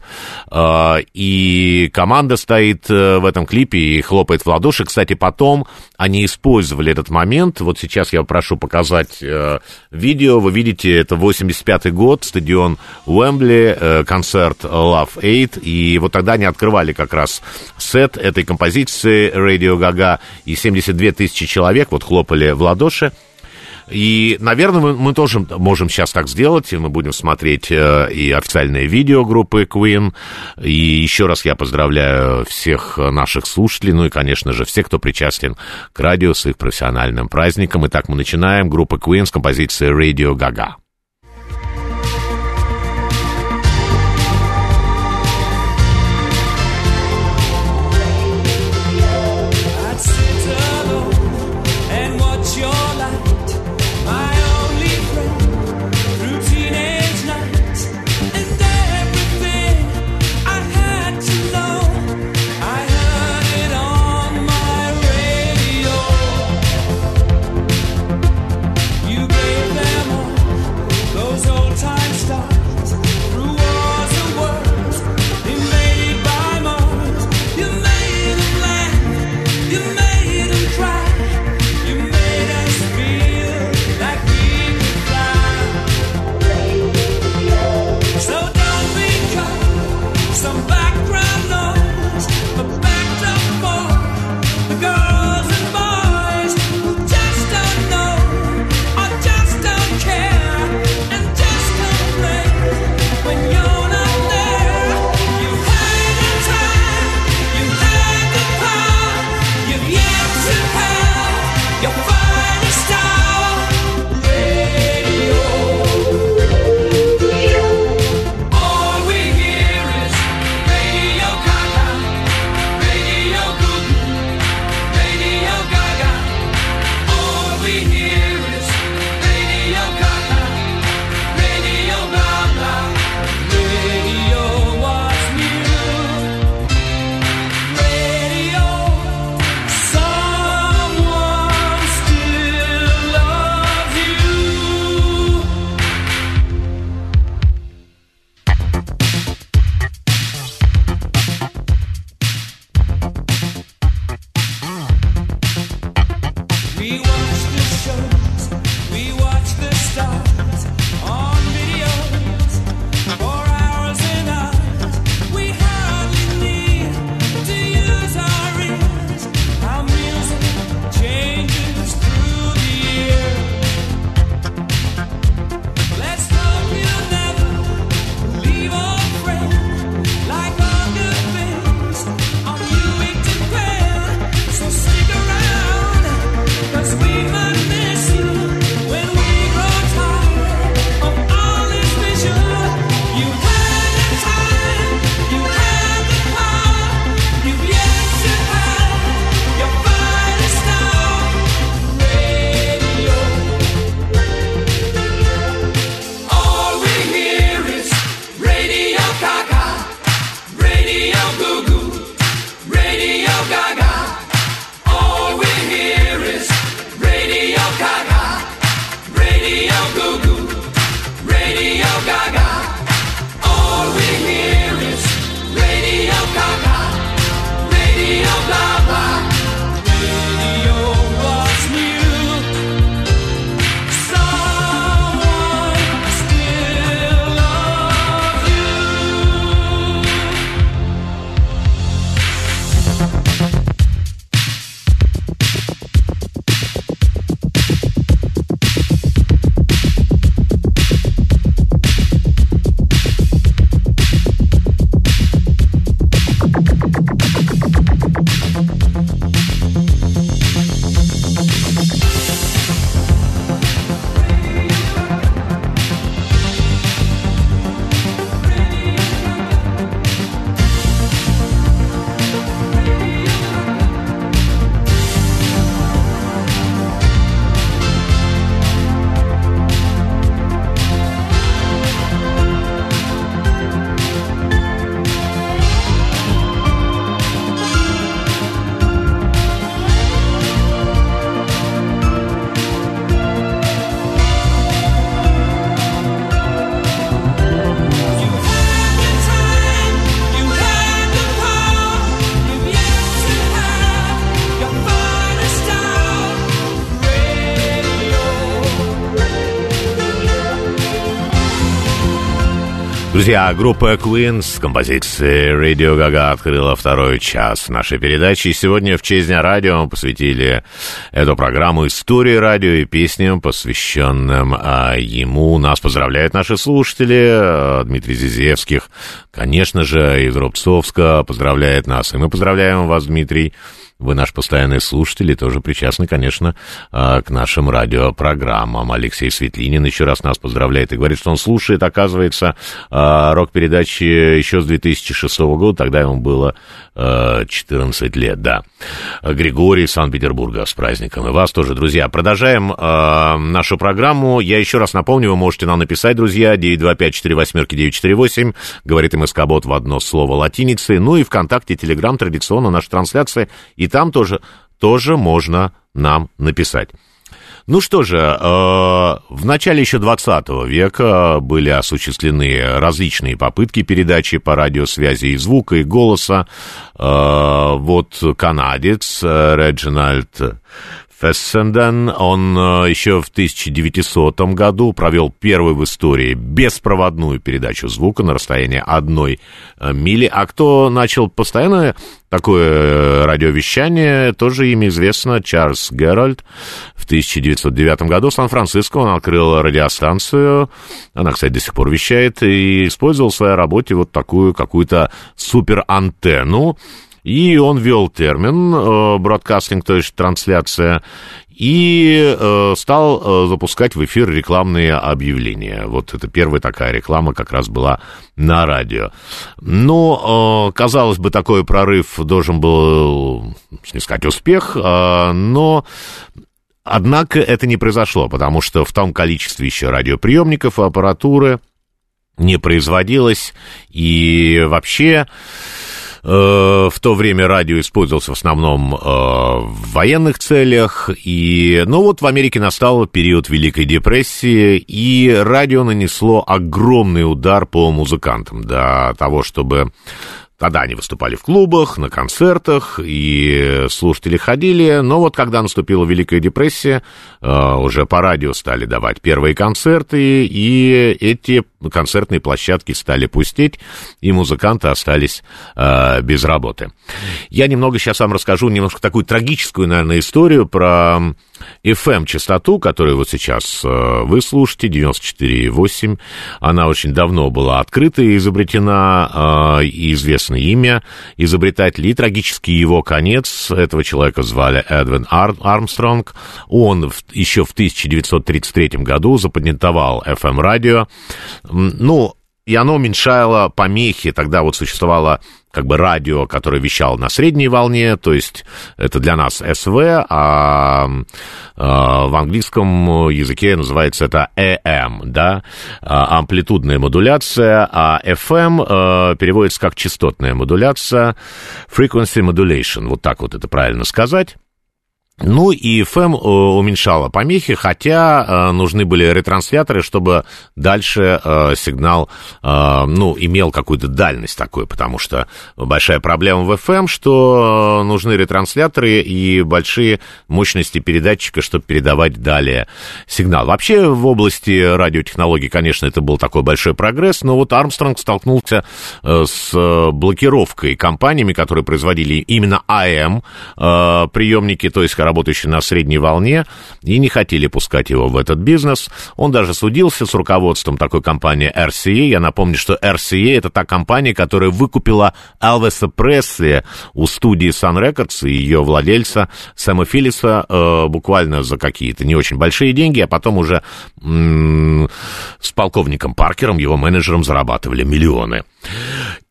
И команда стоит в этом клипе и хлопает в ладоши. Кстати, потом они использовали этот момент. Вот сейчас я прошу показать видео. Вы видите, это 85-й год, стадион Уэмбли, э, концерт Love 8. И вот тогда они открывали как раз сет этой композиции Radio Gaga. И 72 тысячи человек вот хлопали в ладоши. И, наверное, мы, мы тоже можем сейчас так сделать, и мы будем смотреть э, и официальные видео группы Queen. И еще раз я поздравляю всех наших слушателей, ну и, конечно же, всех, кто причастен к радио с их профессиональным праздником. Итак, мы начинаем. Группа Queen с композицией Radio Gaga. Друзья, группа Queen с композицией Radio Gaga открыла второй час нашей передачи. Сегодня в честь Дня радио мы посвятили эту программу истории радио и песням, посвященным а, ему. Нас поздравляют наши слушатели. А, Дмитрий Зизевских, конечно же, из Рубцовска поздравляет нас. И мы поздравляем вас, Дмитрий. Вы наш постоянный слушатель и тоже причастны, конечно, а, к нашим радиопрограммам. Алексей Светлинин еще раз нас поздравляет и говорит, что он слушает, оказывается, а, рок-передачи еще с 2006 года, тогда ему было 14 лет, да. Григорий из Санкт-Петербурга с праздником. И вас тоже, друзья. Продолжаем нашу программу. Я еще раз напомню, вы можете нам написать, друзья, 925-48-948, говорит МСК-бот в одно слово латиницей. Ну и ВКонтакте, Телеграм, традиционно наши трансляции. И там тоже, тоже можно нам написать. Ну что же, э, в начале еще 20 века были осуществлены различные попытки передачи по радиосвязи и звука, и голоса. Э, вот канадец э, Реджинальд Фессенден, он э, еще в 1900 году провел первую в истории беспроводную передачу звука на расстоянии одной э, мили. А кто начал постоянно такое э, радиовещание, тоже имя известно, Чарльз Геральд. В 1909 году в Сан-Франциско он открыл радиостанцию, она, кстати, до сих пор вещает, и использовал в своей работе вот такую какую-то суперантенну, и он ввел термин э, бродкастинг, то есть трансляция, и э, стал э, запускать в эфир рекламные объявления. Вот это первая такая реклама как раз была на радио. Но, э, казалось бы, такой прорыв должен был снискать успех, э, но Однако это не произошло, потому что в том количестве еще радиоприемников и аппаратуры не производилось, и вообще Э, в то время радио использовалось в основном э, в военных целях. И, ну вот в Америке настал период Великой депрессии, и радио нанесло огромный удар по музыкантам до того, чтобы Тогда они выступали в клубах, на концертах, и слушатели ходили. Но вот когда наступила Великая депрессия, э, уже по радио стали давать первые концерты, и эти концертные площадки стали пустеть, и музыканты остались э, без работы. Я немного сейчас вам расскажу немножко такую трагическую, наверное, историю про FM-частоту, которую вот сейчас э, вы слушаете, 94,8. Она очень давно была открыта и изобретена, э, и известно имя изобретателя, и трагический его конец. Этого человека звали Эдвин Ар Армстронг. Он еще в 1933 году запатентовал FM-радио. Ну, и оно уменьшало помехи. Тогда вот существовало как бы радио, которое вещало на средней волне, то есть это для нас СВ, а, а в английском языке называется это AM, да, а, амплитудная модуляция, а FM а, переводится как частотная модуляция, frequency modulation, вот так вот это правильно сказать. Ну и FM э, уменьшала помехи, хотя э, нужны были ретрансляторы, чтобы дальше э, сигнал, ну, имел какую-то дальность такую, потому что большая проблема в FM, что нужны ретрансляторы и большие мощности передатчика, чтобы передавать далее сигнал. Вообще в области радиотехнологий, конечно, это был такой большой прогресс, но вот Армстронг столкнулся с блокировкой компаниями, которые производили именно АМ приемники, то есть работающий на средней волне, и не хотели пускать его в этот бизнес. Он даже судился с руководством такой компании RCA. Я напомню, что RCA — это та компания, которая выкупила Элвиса Пресли у студии Sun Records и ее владельца Сэма Филлиса э, буквально за какие-то не очень большие деньги, а потом уже м- с полковником Паркером, его менеджером, зарабатывали миллионы.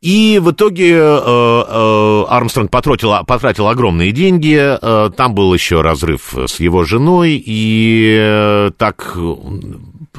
И в итоге э, э, Армстронг потратил, потратил огромные деньги. Э, там был еще разрыв с его женой, и так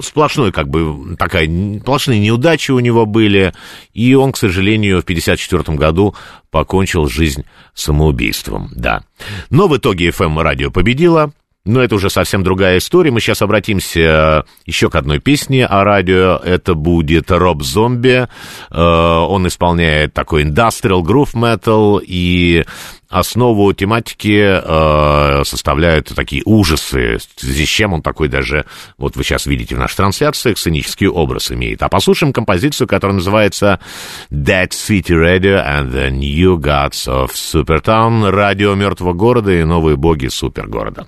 сплошной, как бы, такая, сплошные неудачи у него были, и он, к сожалению, в 1954 году покончил жизнь самоубийством, да. Но в итоге FM-радио победило, но это уже совсем другая история. Мы сейчас обратимся э, еще к одной песне о радио. Это будет Роб Зомби. Э, он исполняет такой industrial groove metal. И основу тематики э, составляют такие ужасы, с чем он такой даже, вот вы сейчас видите в наших трансляциях, сценический образ имеет. А послушаем композицию, которая называется Dead City Radio and the New Gods of Supertown, радио мертвого города и новые боги супергорода.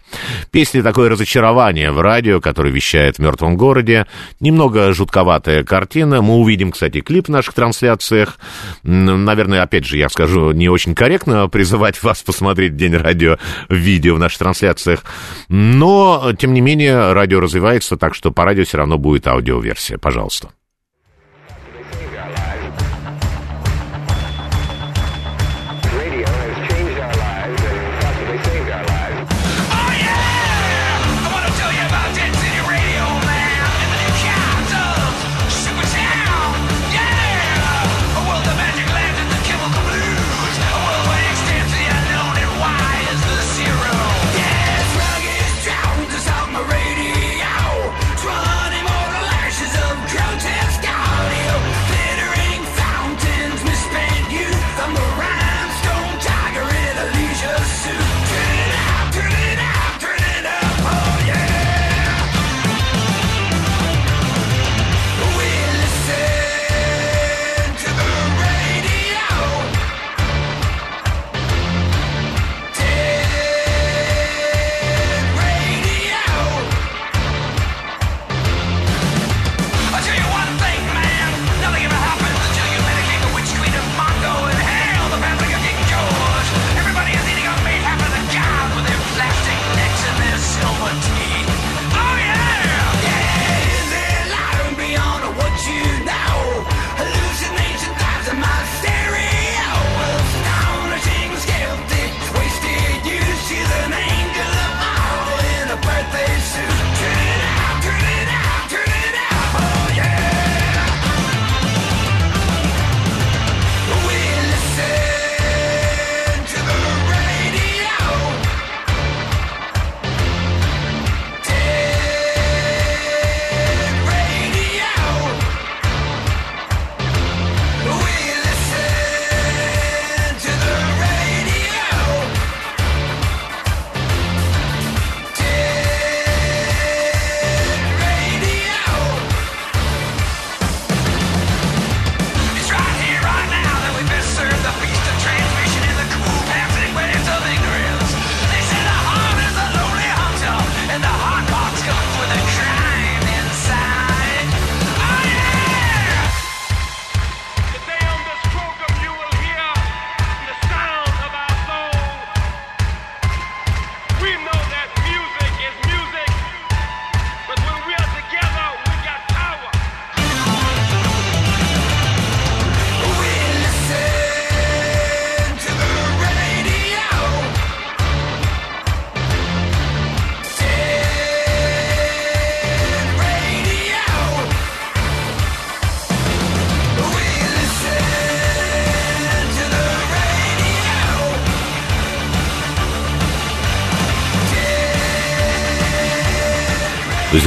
Песня такое разочарование в радио, который вещает в мертвом городе, немного жутковатая картина, мы увидим, кстати, клип в наших трансляциях, наверное, опять же, я скажу, не очень корректно призывать вас посмотреть День радио видео в наших трансляциях. Но, тем не менее, радио развивается, так что по радио все равно будет аудиоверсия. Пожалуйста.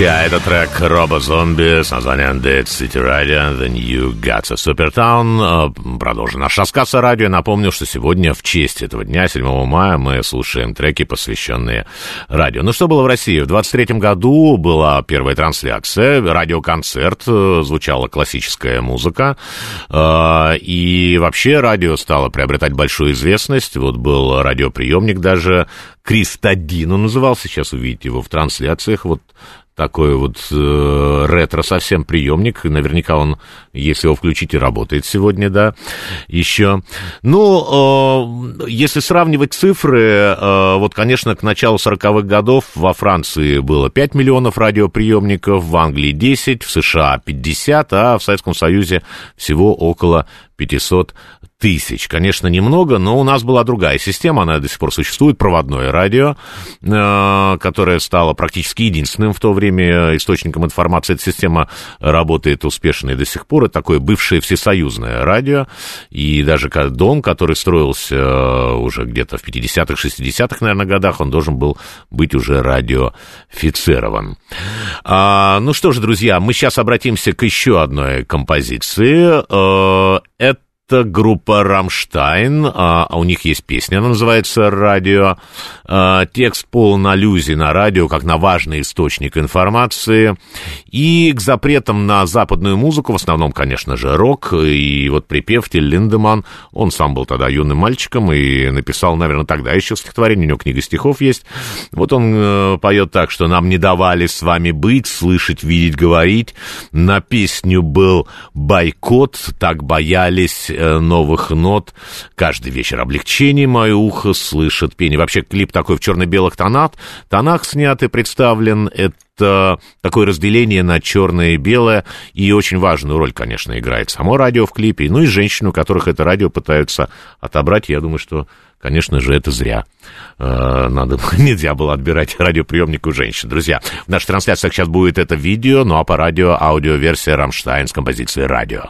Друзья, это трек Робо Зомби с названием Dead City Radio, The New Gods of Supertown. Продолжим наш рассказ о радио. Напомню, что сегодня в честь этого дня, 7 мая, мы слушаем треки, посвященные радио. Ну, что было в России? В 23 году была первая трансляция, радиоконцерт, звучала классическая музыка. А, и вообще радио стало приобретать большую известность. Вот был радиоприемник даже, Кристадин он назывался, сейчас увидите его в трансляциях, вот такой вот э, ретро совсем приемник. Наверняка он, если его включить, и работает сегодня, да, еще. Ну, э, если сравнивать цифры, э, вот, конечно, к началу 40-х годов во Франции было 5 миллионов радиоприемников, в Англии 10, в США 50, а в Советском Союзе всего около 500 тысяч. Конечно, немного, но у нас была другая система, она до сих пор существует, проводное радио, э, которое стало практически единственным в то время источником информации. Эта система работает успешно и до сих пор. Это такое бывшее всесоюзное радио, и даже дом, который строился э, уже где-то в 50-х, 60-х, наверное, годах, он должен был быть уже радиофицирован. А, ну что ж, друзья, мы сейчас обратимся к еще одной композиции. Э, это это группа «Рамштайн», а, а у них есть песня, она называется «Радио». А, текст полон аллюзий на радио, как на важный источник информации. И к запретам на западную музыку, в основном, конечно же, рок. И вот припев Тиль Линдеман, он сам был тогда юным мальчиком и написал, наверное, тогда еще стихотворение, у него книга стихов есть. Вот он э, поет так, что «Нам не давали с вами быть, слышать, видеть, говорить». На песню был бойкот, так боялись э, новых нот. Каждый вечер облегчение мое ухо слышит пение. Вообще клип такой в черно-белых тонах, тонах снят и представлен. Это такое разделение на черное и белое. И очень важную роль, конечно, играет само радио в клипе. Ну и женщины, у которых это радио пытаются отобрать. Я думаю, что Конечно же, это зря. Э, надо, нельзя было отбирать радиоприемник у женщин. Друзья, в нашей трансляции сейчас будет это видео, ну а по радио аудиоверсия «Рамштайн» с композицией «Радио».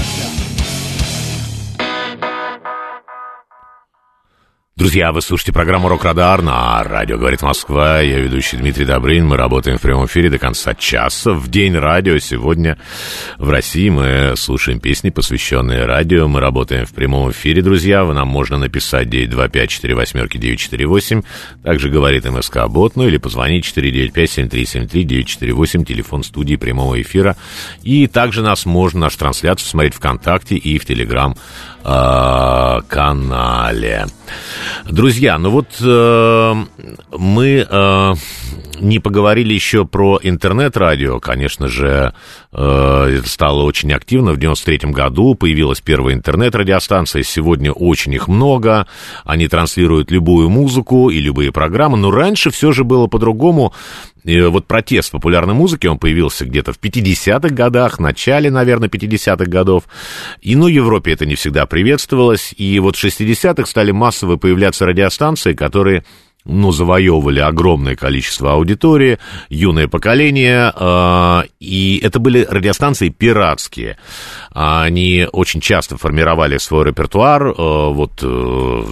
Друзья, вы слушаете программу «Рок-Радар» на радио «Говорит Москва». Я ведущий Дмитрий Добрын. Мы работаем в прямом эфире до конца часа. В день радио сегодня в России мы слушаем песни, посвященные радио. Мы работаем в прямом эфире, друзья. Вы нам можно написать 925-48-948. Также говорит МСК-бот, ну или позвонить 495-7373-948, телефон студии прямого эфира. И также нас можно, нашу трансляцию смотреть ВКонтакте и в Телеграм э, канале. Друзья, ну вот э, мы э, не поговорили еще про интернет-радио. Конечно же, э, стало очень активно. В 93 году появилась первая интернет-радиостанция. Сегодня очень их много. Они транслируют любую музыку и любые программы. Но раньше все же было по-другому. И вот протест популярной музыки, он появился где-то в 50-х годах, начале, наверное, 50-х годов. И, ну, в Европе это не всегда приветствовалось. И вот в 60-х стали массово появляться радиостанции, которые ну, завоевывали огромное количество аудитории, юное поколение, э, и это были радиостанции пиратские. Они очень часто формировали свой репертуар, э, вот э,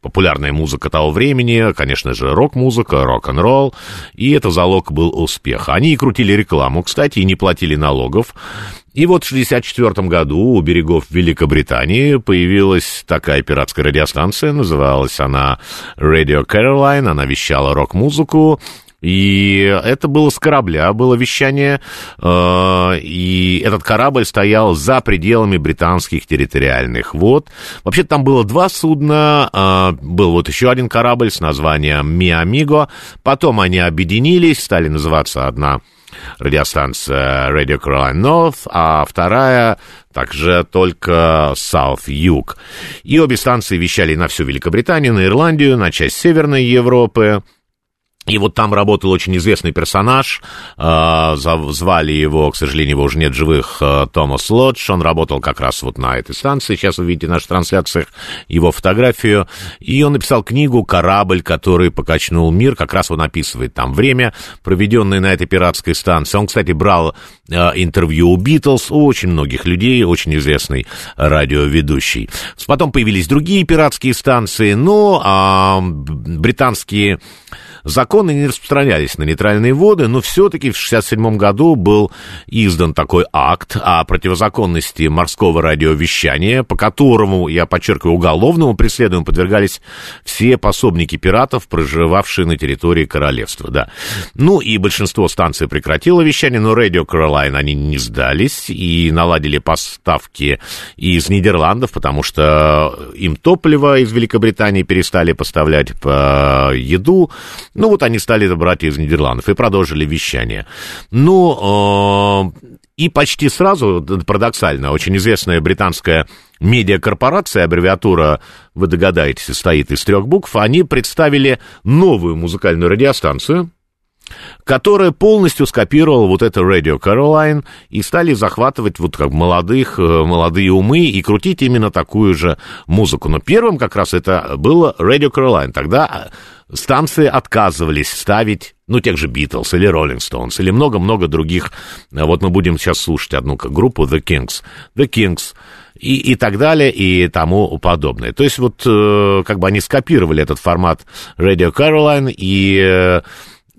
популярная музыка того времени, конечно же, рок-музыка, рок-н-ролл, и это залог был успеха. Они и крутили рекламу, кстати, и не платили налогов, и вот в 1964 году у берегов Великобритании появилась такая пиратская радиостанция, называлась она Radio Caroline, она вещала рок-музыку, и это было с корабля, было вещание, э, и этот корабль стоял за пределами британских территориальных вод. Вообще там было два судна, э, был вот еще один корабль с названием «Миамиго», потом они объединились, стали называться одна радиостанция Radio Caroline North, а вторая также только South Юг. И обе станции вещали на всю Великобританию, на Ирландию, на часть Северной Европы. И вот там работал очень известный персонаж, э, звали его, к сожалению, его уже нет живых, э, Томас Лодж, он работал как раз вот на этой станции, сейчас вы видите в наших трансляциях его фотографию, и он написал книгу «Корабль, который покачнул мир», как раз он описывает там время, проведенное на этой пиратской станции. Он, кстати, брал э, интервью у Битлз, у очень многих людей, очень известный радиоведущий. Потом появились другие пиратские станции, но а, британские Законы не распространялись на нейтральные воды, но все-таки в 1967 году был издан такой акт о противозаконности морского радиовещания, по которому, я подчеркиваю, уголовному преследованию подвергались все пособники пиратов, проживавшие на территории королевства, да. Ну и большинство станций прекратило вещание, но Radio Caroline они не сдались и наладили поставки из Нидерландов, потому что им топливо из Великобритании перестали поставлять по еду, ну, вот они стали это брать из Нидерландов и продолжили вещание. Ну, э, и почти сразу, парадоксально, очень известная британская медиакорпорация, аббревиатура, вы догадаетесь, состоит из трех букв, они представили новую музыкальную радиостанцию, которая полностью скопировала вот это Radio Caroline и стали захватывать вот как молодых, э, молодые умы и крутить именно такую же музыку. Но первым как раз это было Radio Caroline. Тогда станции отказывались ставить, ну, тех же Битлз или Роллинг Стоунс или много-много других. Вот мы будем сейчас слушать одну группу The Kings. The Kings и, и так далее, и тому подобное. То есть вот э, как бы они скопировали этот формат Radio Caroline, и э,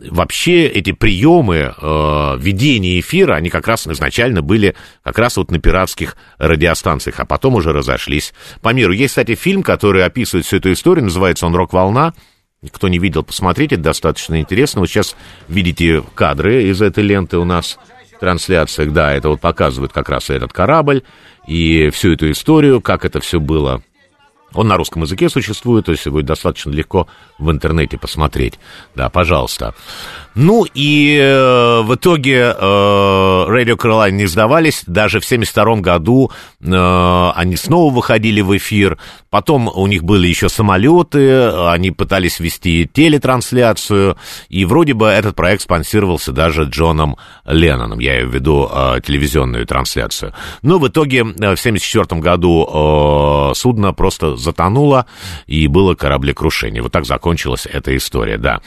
вообще эти приемы э, ведения эфира, они как раз изначально были как раз вот на пиратских радиостанциях, а потом уже разошлись по миру. Есть, кстати, фильм, который описывает всю эту историю, называется он «Рок-волна», кто не видел, посмотрите, достаточно интересно. Вот сейчас видите кадры из этой ленты у нас в трансляциях. Да, это вот показывает как раз этот корабль и всю эту историю, как это все было. Он на русском языке существует, то есть будет достаточно легко в интернете посмотреть. Да, пожалуйста. Ну и э, в итоге э, Radio Caroline не сдавались. Даже в 1972 году э, они снова выходили в эфир. Потом у них были еще самолеты, они пытались вести телетрансляцию. И вроде бы этот проект спонсировался даже Джоном Ленноном. Я имею в виду э, телевизионную трансляцию. Но в итоге э, в 1974 году э, судно просто затонуло и было кораблекрушение. Вот так закончилась эта история, да.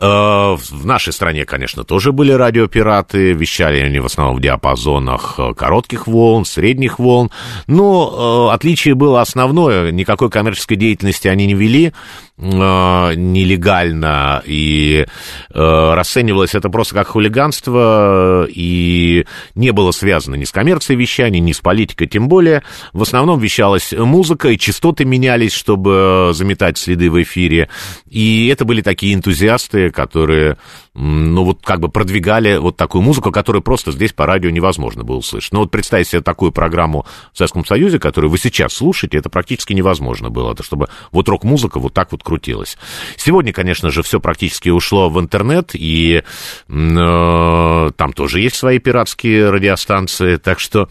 Э, в наш нашей стране, конечно, тоже были радиопираты, вещали они в основном в диапазонах э, коротких волн, средних волн, но э, отличие было основное, никакой коммерческой деятельности они не вели, нелегально, и расценивалось это просто как хулиганство, и не было связано ни с коммерцией вещания, ни с политикой, тем более. В основном вещалась музыка, и частоты менялись, чтобы заметать следы в эфире. И это были такие энтузиасты, которые, ну, вот как бы продвигали вот такую музыку, которую просто здесь по радио невозможно было услышать. Ну, вот представьте себе такую программу в Советском Союзе, которую вы сейчас слушаете, это практически невозможно было, это чтобы вот рок-музыка вот так вот крутилась. Сегодня, конечно же, все практически ушло в интернет, и э, там тоже есть свои пиратские радиостанции, так что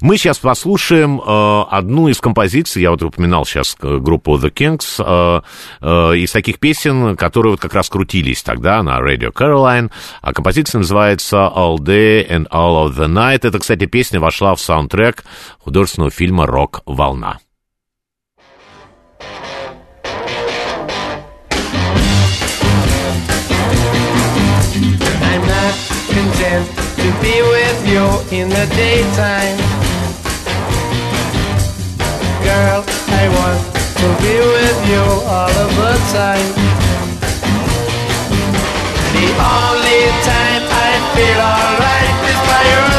мы сейчас послушаем э, одну из композиций, я вот упоминал сейчас группу The Kings, э, э, из таких песен, которые вот как раз крутились тогда на Radio Caroline, а композиция называется All Day and All of the Night. Это, кстати, песня вошла в саундтрек художественного фильма «Рок-волна». Content to be with you in the daytime. Girl, I want to be with you all of the time. The only time I feel alright is by your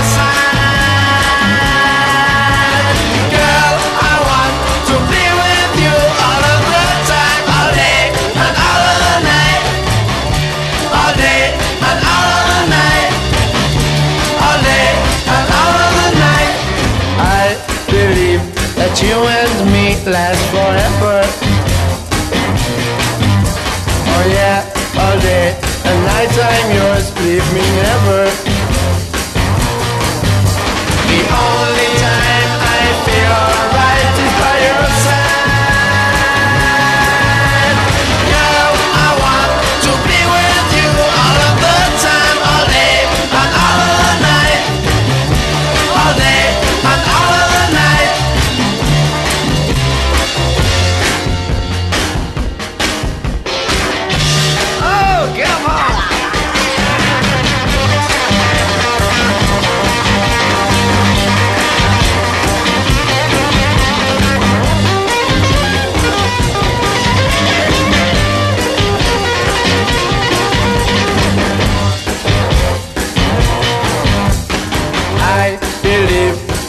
and me last forever. Oh yeah, all day and night I'm yours, leave me never.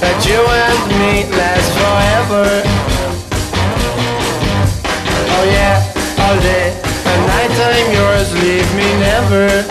That you and me last forever. Oh yeah, all day and night I'm yours, leave me never.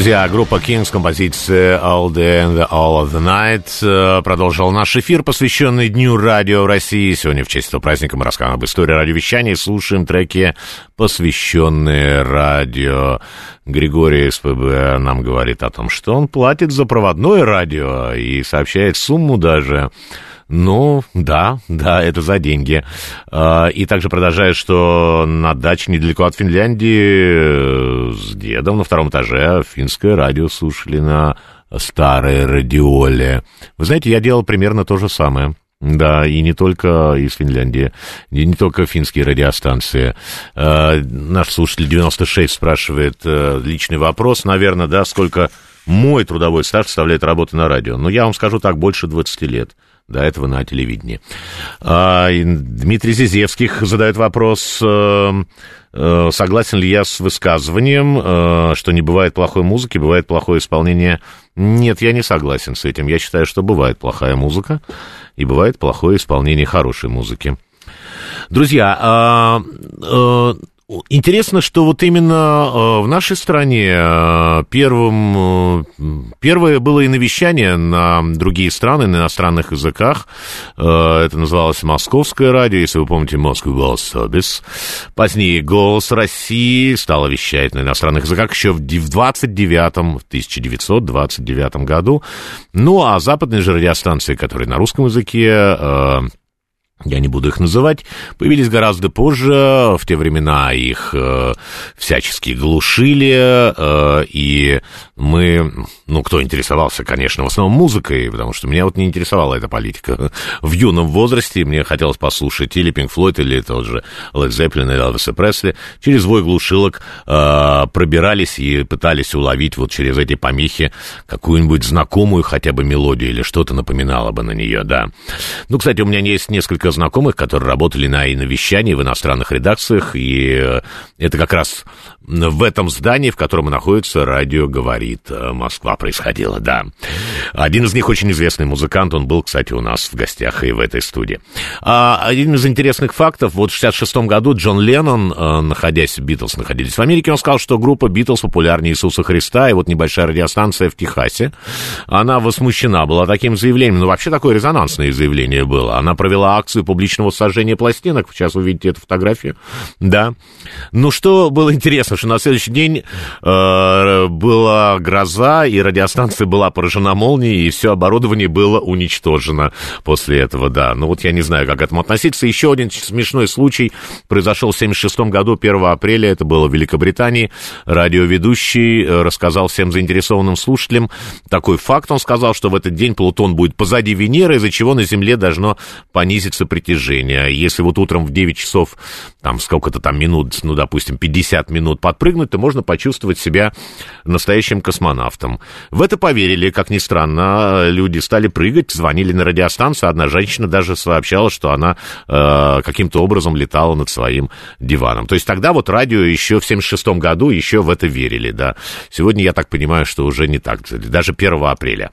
Друзья, группа Kings, композиция All Day and All of the Night э, продолжил наш эфир, посвященный Дню радио России. Сегодня в честь этого праздника мы рассказываем об истории радиовещания и слушаем треки, посвященные радио. Григорий СПБ нам говорит о том, что он платит за проводное радио и сообщает сумму даже ну, да, да, это за деньги. А, И также продолжает, что на даче недалеко от Финляндии э, с дедом на втором этаже финское радио слушали на старой радиоле. Вы знаете, я делал примерно то же самое. Да, и не только из Финляндии, и не только финские радиостанции. Э, Наш слушатель 96 спрашивает э, личный вопрос, наверное, да, сколько мой трудовой стаж составляет работы на радио. Ну, я вам скажу так, больше 20 лет. До этого на телевидении. А, Дмитрий Зизевских задает вопрос, э, э, согласен ли я с высказыванием, э, что не бывает плохой музыки, бывает плохое исполнение. Нет, я не согласен с этим. Я считаю, что бывает плохая музыка и бывает плохое исполнение хорошей музыки. Друзья, а, Интересно, что вот именно э, в нашей стране э, первым, э, первое было и навещание на другие страны, на иностранных языках. Это называлось «Московское радио», если вы помните «Москва Голос Собис». Позднее «Голос России» стало вещать на иностранных языках еще в 29-м, в 1929 году. Ну, а западные же радиостанции, которые на русском языке я не буду их называть, появились гораздо позже. В те времена их э, всячески глушили, э, и мы, ну, кто интересовался, конечно, в основном музыкой, потому что меня вот не интересовала эта политика. В юном возрасте мне хотелось послушать или Pink Floyd, или тот же Led Zeppelin, или Elvis Пресли. Через свой глушилок э, пробирались и пытались уловить вот через эти помехи какую-нибудь знакомую хотя бы мелодию или что-то напоминало бы на нее, да. Ну, кстати, у меня есть несколько знакомых, которые работали на иновещании в иностранных редакциях, и э, это как раз в этом здании, в котором находится радио «Говорит э, Москва» происходило, да. Один из них очень известный музыкант, он был, кстати, у нас в гостях и в этой студии. А один из интересных фактов, вот в 66 году Джон Леннон, э, находясь Битлз, находились в Америке, он сказал, что группа Битлз популярнее Иисуса Христа, и вот небольшая радиостанция в Техасе, она возмущена была таким заявлением, ну вообще такое резонансное заявление было. Она провела акцию публичного сожжения пластинок, сейчас вы видите эту фотографию, да. Ну что было интересно, что на следующий день э, была гроза, и радиостанция была поражена молнией, и все оборудование было уничтожено после этого, да. Ну вот я не знаю, как к этому относиться. Еще один смешной случай произошел в 76 году, 1 апреля, это было в Великобритании. Радиоведущий э, рассказал всем заинтересованным слушателям такой факт. Он сказал, что в этот день Плутон будет позади Венеры, из-за чего на Земле должно понизиться притяжение. Если вот утром в 9 часов, там сколько-то там минут, ну, допустим, 50 минут подпрыгнуть, то можно почувствовать себя настоящим космонавтом. В это поверили, как ни странно, люди стали прыгать, звонили на радиостанцию, одна женщина даже сообщала, что она э, каким-то образом летала над своим диваном. То есть тогда вот радио еще в 76 году еще в это верили, да. Сегодня я так понимаю, что уже не так, даже 1 апреля.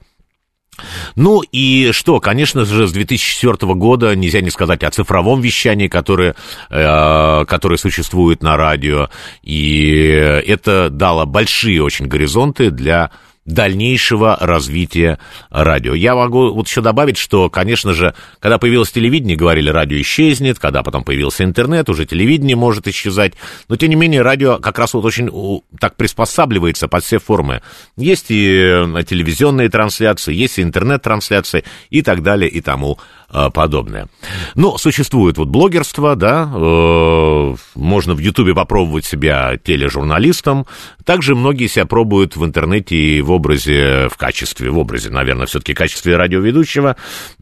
Ну и что, конечно же, с 2004 года нельзя не сказать о цифровом вещании, которое, э, которое существует на радио, и это дало большие очень горизонты для дальнейшего развития радио. Я могу вот еще добавить, что, конечно же, когда появилось телевидение, говорили, радио исчезнет, когда потом появился интернет, уже телевидение может исчезать, но, тем не менее, радио как раз вот очень так приспосабливается под все формы. Есть и э, телевизионные трансляции, есть и интернет-трансляции и так далее и тому а, подобное. Ну, существует вот блогерство, да, э, можно в Ютубе попробовать себя тележурналистом, также многие себя пробуют в интернете и в образе, в качестве, в образе, наверное, все-таки качестве радиоведущего.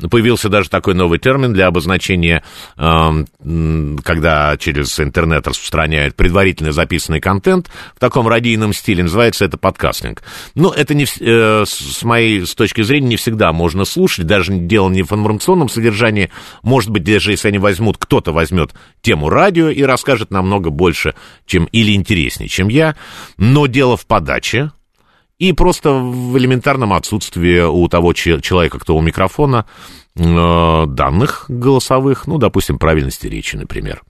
Появился даже такой новый термин для обозначения, э, когда через интернет распространяют предварительно записанный контент в таком радийном стиле, называется это подкастинг. Но это не, э, с моей с точки зрения не всегда можно слушать, даже дело не в информационном содержание. Может быть, даже если они возьмут, кто-то возьмет тему радио и расскажет намного больше, чем или интереснее, чем я. Но дело в подаче и просто в элементарном отсутствии у того человека, кто у микрофона, э, данных голосовых, ну, допустим, правильности речи, например.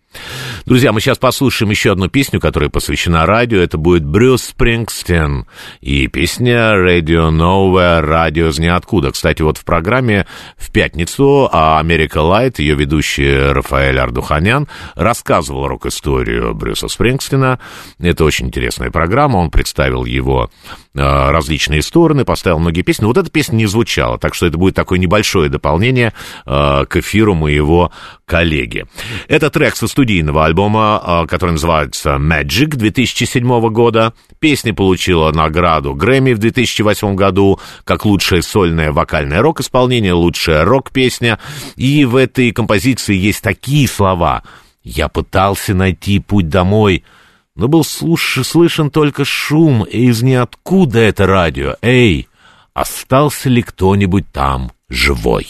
Друзья, мы сейчас послушаем еще одну песню, которая посвящена радио. Это будет Брюс Спрингстен и песня Radio Nowhere, радио из ниоткуда. Кстати, вот в программе в пятницу Америка Лайт, ее ведущий Рафаэль Ардуханян, рассказывал рок-историю Брюса Спрингстена. Это очень интересная программа. Он представил его э, различные стороны, поставил многие песни. Вот эта песня не звучала, так что это будет такое небольшое дополнение э, к эфиру моего коллеги. Это трек со студийного альбома, а, который называется Magic 2007 года. Песня получила награду Грэмми в 2008 году как лучшее сольное вокальное рок-исполнение, лучшая рок-песня. И в этой композиции есть такие слова. «Я пытался найти путь домой», но был слуш... слышен только шум из ниоткуда это радио. Эй, остался ли кто-нибудь там живой?»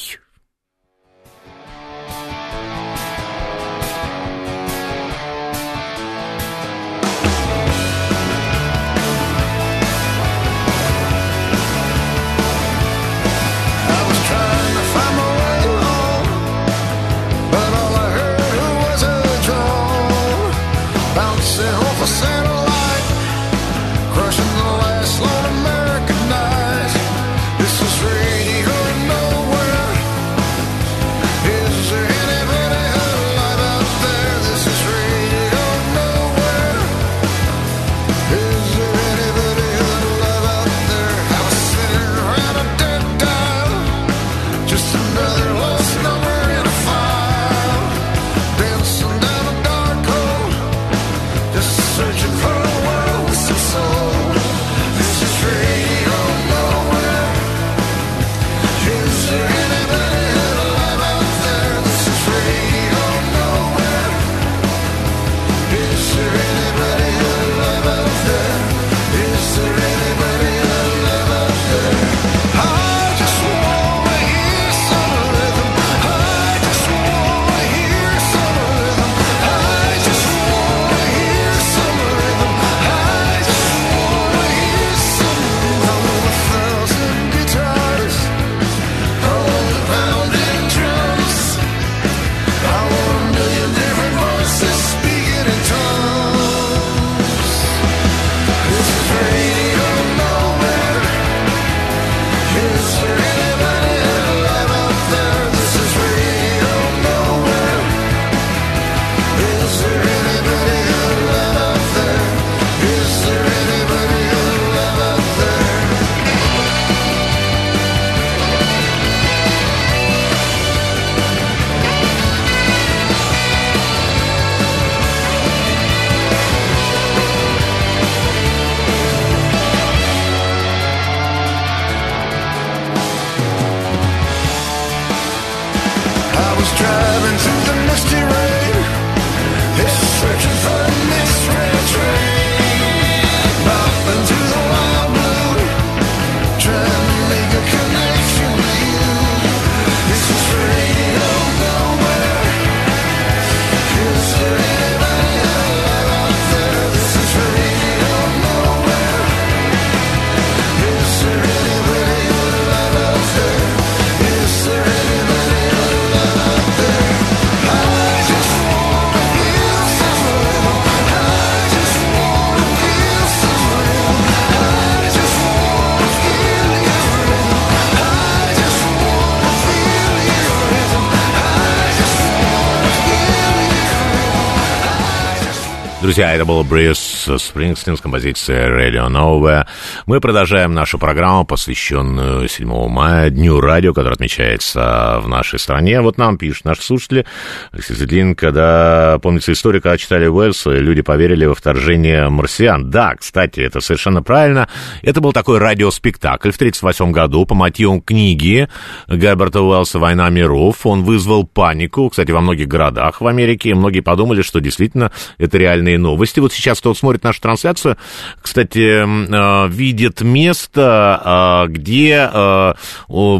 Друзья, это был Брюс Спрингстин с композицией Radio Nowhere. Мы продолжаем нашу программу, посвященную 7 мая, Дню радио, который отмечается в нашей стране. Вот нам пишут наши слушатели, Алексей Светлин, когда, помнится, история, когда читали Уэллс, люди поверили во вторжение марсиан. Да, кстати, это совершенно правильно. Это был такой радиоспектакль в 1938 году по мотивам книги Герберта Уэллса «Война миров». Он вызвал панику, кстати, во многих городах в Америке. Многие подумали, что действительно это реальные новости. Вот сейчас кто смотрит нашу трансляцию, кстати, э, видит место, э, где о,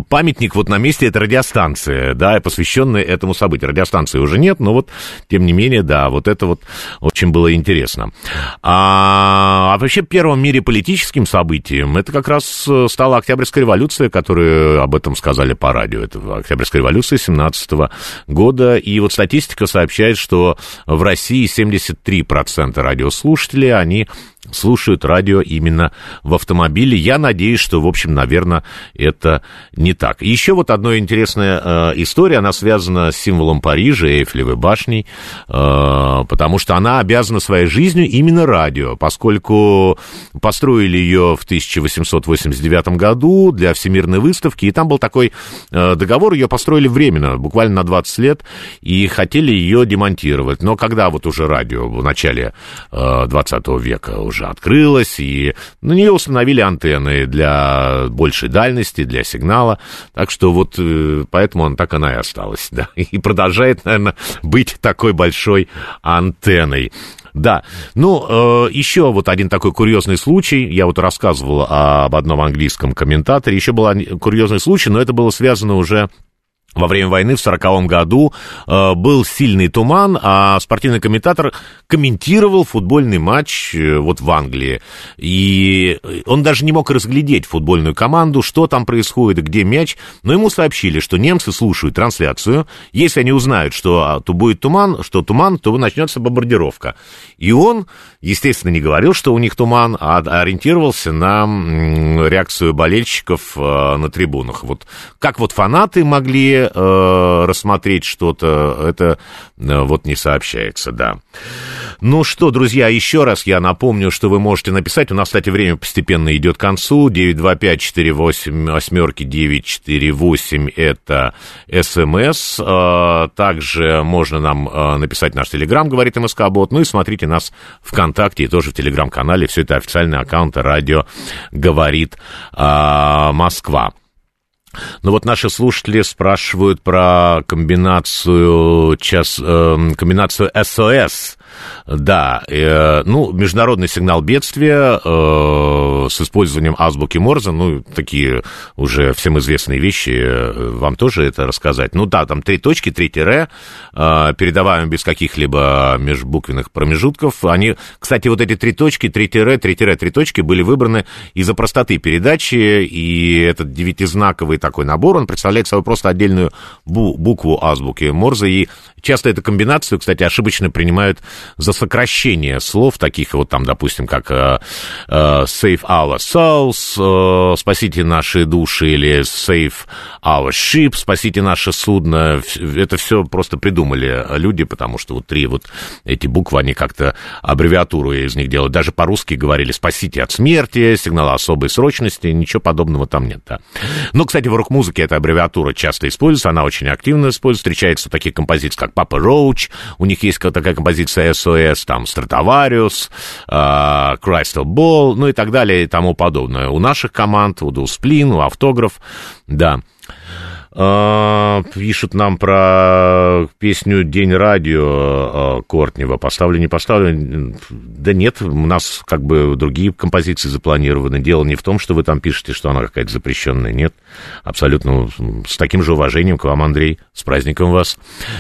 памятник вот на месте, это радиостанция, да, посвященная этому событию. Радиостанции уже нет, но вот, тем не менее, да, вот это вот очень было интересно. А, а вообще первым в мире политическим событием это как раз э, стала Октябрьская революция, которую об этом сказали по радио. Это Октябрьская революция 17 года. И вот статистика сообщает, что в России 73% радиослушателей, они слушают радио именно в автомобиле. Я надеюсь, что, в общем, наверное, это не так. Еще вот одна интересная э, история, она связана с символом Парижа, Эйфелевой башней, э, потому что она обязана своей жизнью именно радио, поскольку построили ее в 1889 году для Всемирной выставки, и там был такой э, договор, ее построили временно, буквально на 20 лет, и хотели ее демонтировать. Но когда вот уже радио в начале э, 20 века уже открылось, и на нее установили антенны для большей дальности, для сигнала, так что вот э, поэтому он так она и осталась, да, и продолжает, наверное, быть такой большой антенной. Да, ну, э, еще вот один такой курьезный случай, я вот рассказывал об одном английском комментаторе, еще был курьезный случай, но это было связано уже во время войны в сороковом году э, был сильный туман, а спортивный комментатор комментировал футбольный матч э, вот в Англии. И он даже не мог разглядеть футбольную команду, что там происходит, где мяч. Но ему сообщили, что немцы слушают трансляцию. Если они узнают, что а, то будет туман, что туман, то начнется бомбардировка. И он, естественно, не говорил, что у них туман, а ориентировался на м, реакцию болельщиков э, на трибунах. Вот как вот фанаты могли э, рассмотреть что-то, это э, вот не сообщается, да. Ну что, друзья, еще раз я напомню, что вы можете написать. У нас, кстати, время постепенно идет к концу. 925-48, восьмерки 948 это СМС. Э, Также можно нам э, написать наш Телеграм, говорит МСК Бот. Ну и смотрите нас ВКонтакте и тоже в Телеграм-канале. Все это официальный аккаунт радио говорит э, Москва. Ну вот наши слушатели спрашивают про комбинацию, час, э, комбинацию СОС. Да, э, ну, международный сигнал бедствия э, с использованием азбуки Морзе, ну, такие уже всем известные вещи, э, вам тоже это рассказать. Ну да, там три точки, три тире, э, передаваем без каких-либо межбуквенных промежутков. Они, кстати, вот эти три точки, три тире, три тире, три точки были выбраны из-за простоты передачи, и этот девятизнаковый такой набор, он представляет собой просто отдельную бу- букву азбуки Морзе, и часто эту комбинацию, кстати, ошибочно принимают за сокращение слов, таких вот там, допустим, как э, э, Save Our Souls, э, Спасите наши души, или Save Our Ship, Спасите наше судно. Это все просто придумали люди, потому что вот три вот эти буквы, они как-то аббревиатуру из них делают. Даже по-русски говорили «Спасите от смерти», «Сигнал особой срочности», ничего подобного там нет, да. Но, кстати, в рок-музыке эта аббревиатура часто используется, она очень активно используется, встречается в таких композициях, как Папа Роуч, у них есть такая композиция SOS, там, Стратовариус, Crystal Ball, ну и так далее и тому подобное. У наших команд, у Дусплин, у Автограф, да. А, Пишут нам про песню «День радио» а, Кортнева. Поставлю, не поставлю? Да нет, у нас как бы другие композиции запланированы. Дело не в том, что вы там пишете, что она какая-то запрещенная. Нет, абсолютно с таким же уважением к вам, Андрей. С праздником вас.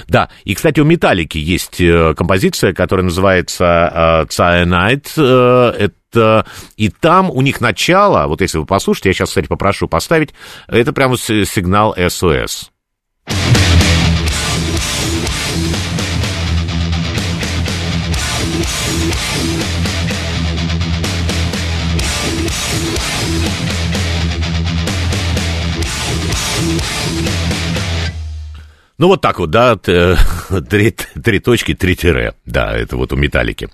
Да, и, кстати, у «Металлики» есть э, композиция, которая называется «Cyanide». Э, Это и там у них начало, вот если вы послушаете, я сейчас, кстати, попрошу поставить, это прямо сигнал СОС. Ну, вот так вот, да, т- три, три точки, три тире. Да, это вот у металлики.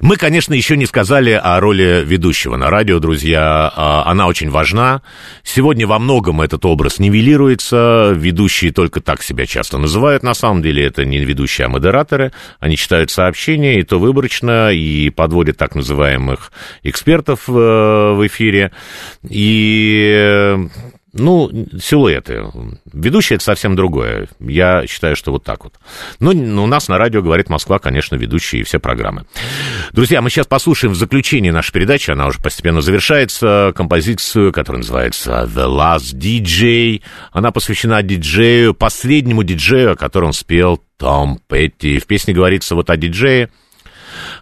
Мы, конечно, еще не сказали о роли ведущего на радио, друзья. А, Она очень важна. Сегодня во многом этот образ нивелируется. Ведущие только так себя часто называют. На самом деле это не ведущие, а модераторы. Они читают сообщения, и то выборочно, и подводят так называемых экспертов э, в эфире. И э, ну, силуэты. Ведущий это совсем другое. Я считаю, что вот так вот. Ну, у нас на радио говорит Москва, конечно, ведущие и все программы. Друзья, мы сейчас послушаем в заключении нашей передачи, она уже постепенно завершается, композицию, которая называется The Last DJ. Она посвящена диджею, последнему диджею, о котором спел Том Петти. В песне говорится вот о диджее,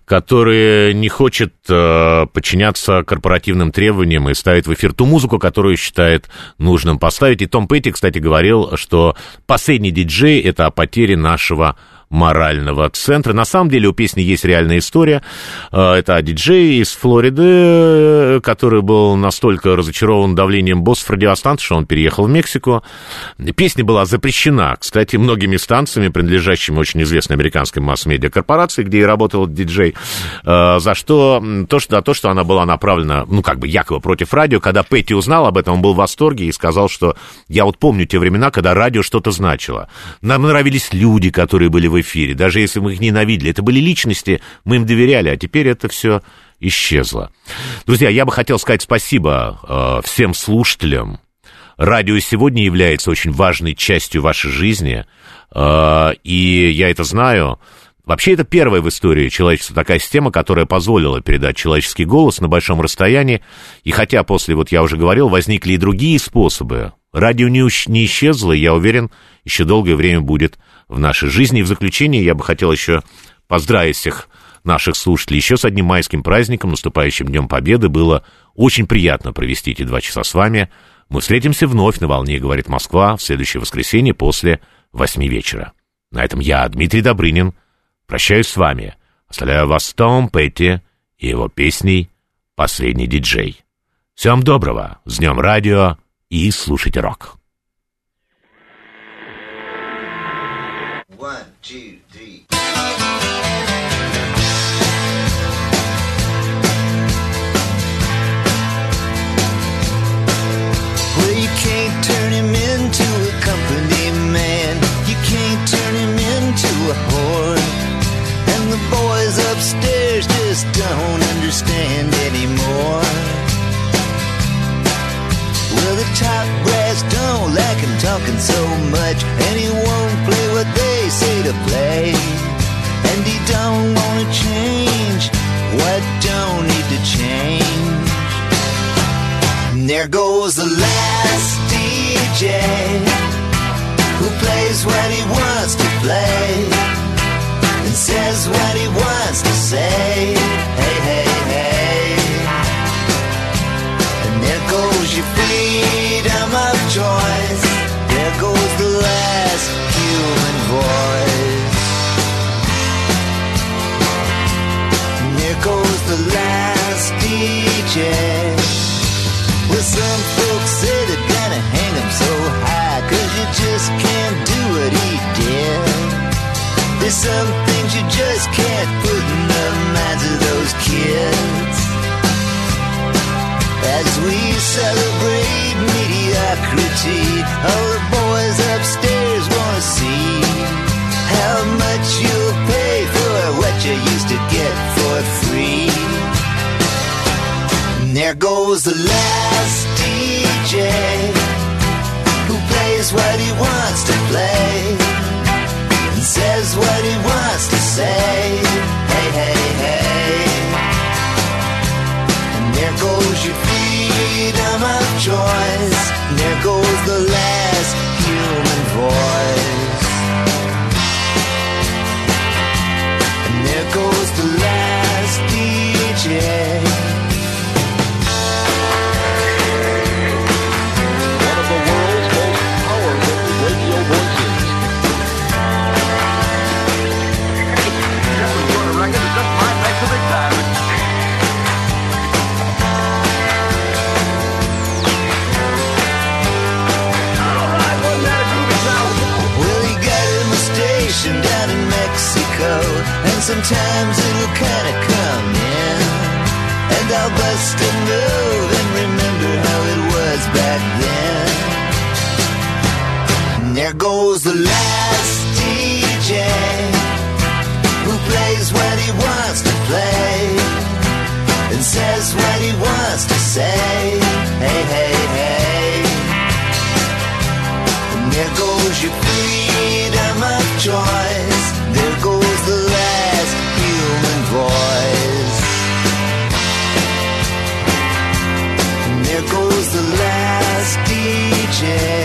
который не хочет э, подчиняться корпоративным требованиям и ставит в эфир ту музыку, которую считает нужным поставить. И Том Петти, кстати, говорил, что последний диджей — это о потере нашего морального центра. На самом деле у песни есть реальная история. Э, Это о диджее из Флориды, э, который был настолько разочарован давлением боссов радиостанции, что он переехал в Мексику. Песня была запрещена, кстати, многими станциями, принадлежащими очень известной американской масс-медиа корпорации, где и работал диджей, э, за что, то, что, то, что она была направлена, ну, как бы якобы против радио. Когда Петти узнал об этом, он был в восторге и сказал, что я вот помню те времена, когда радио что-то значило. Нам нравились люди, которые были в эфире, даже если мы их ненавидели. Это были личности, мы им доверяли, а теперь это все исчезло. Друзья, я бы хотел сказать спасибо э, всем слушателям. Радио сегодня является очень важной частью вашей жизни, э, и я это знаю. Вообще, это первая в истории человечества такая система, которая позволила передать человеческий голос на большом расстоянии. И хотя после, вот я уже говорил, возникли и другие способы, радио не, не исчезло, я уверен, еще долгое время будет в нашей жизни. И в заключение я бы хотел еще поздравить всех наших слушателей еще с одним майским праздником, наступающим Днем Победы. Было очень приятно провести эти два часа с вами. Мы встретимся вновь на волне, говорит Москва, в следующее воскресенье после восьми вечера. На этом я, Дмитрий Добрынин, прощаюсь с вами. Оставляю вас с Том Петти и его песней «Последний диджей». Всем доброго, с Днем Радио и слушайте рок. Just don't understand anymore. Well, the top brass don't like him talking so much, and he won't play what they say to play. And he don't wanna change what don't need to change. And there goes the last DJ who plays what he wants to play and says what he wants to say. Some things you just can't put in the minds of those kids. As we celebrate mediocrity, all the boys upstairs wanna see how much you'll pay for what you used to get for free. And there goes the last DJ who plays what he wants to play says what he wants to say. Hey, hey, hey. And there goes your freedom of choice. And there goes the last human voice. Sometimes it'll kinda come in. And I'll bust a move and remember how it was back then. And there goes the last DJ who plays what he wants to play and says what he wants to say. Hey, hey, hey. And there goes your freedom shit.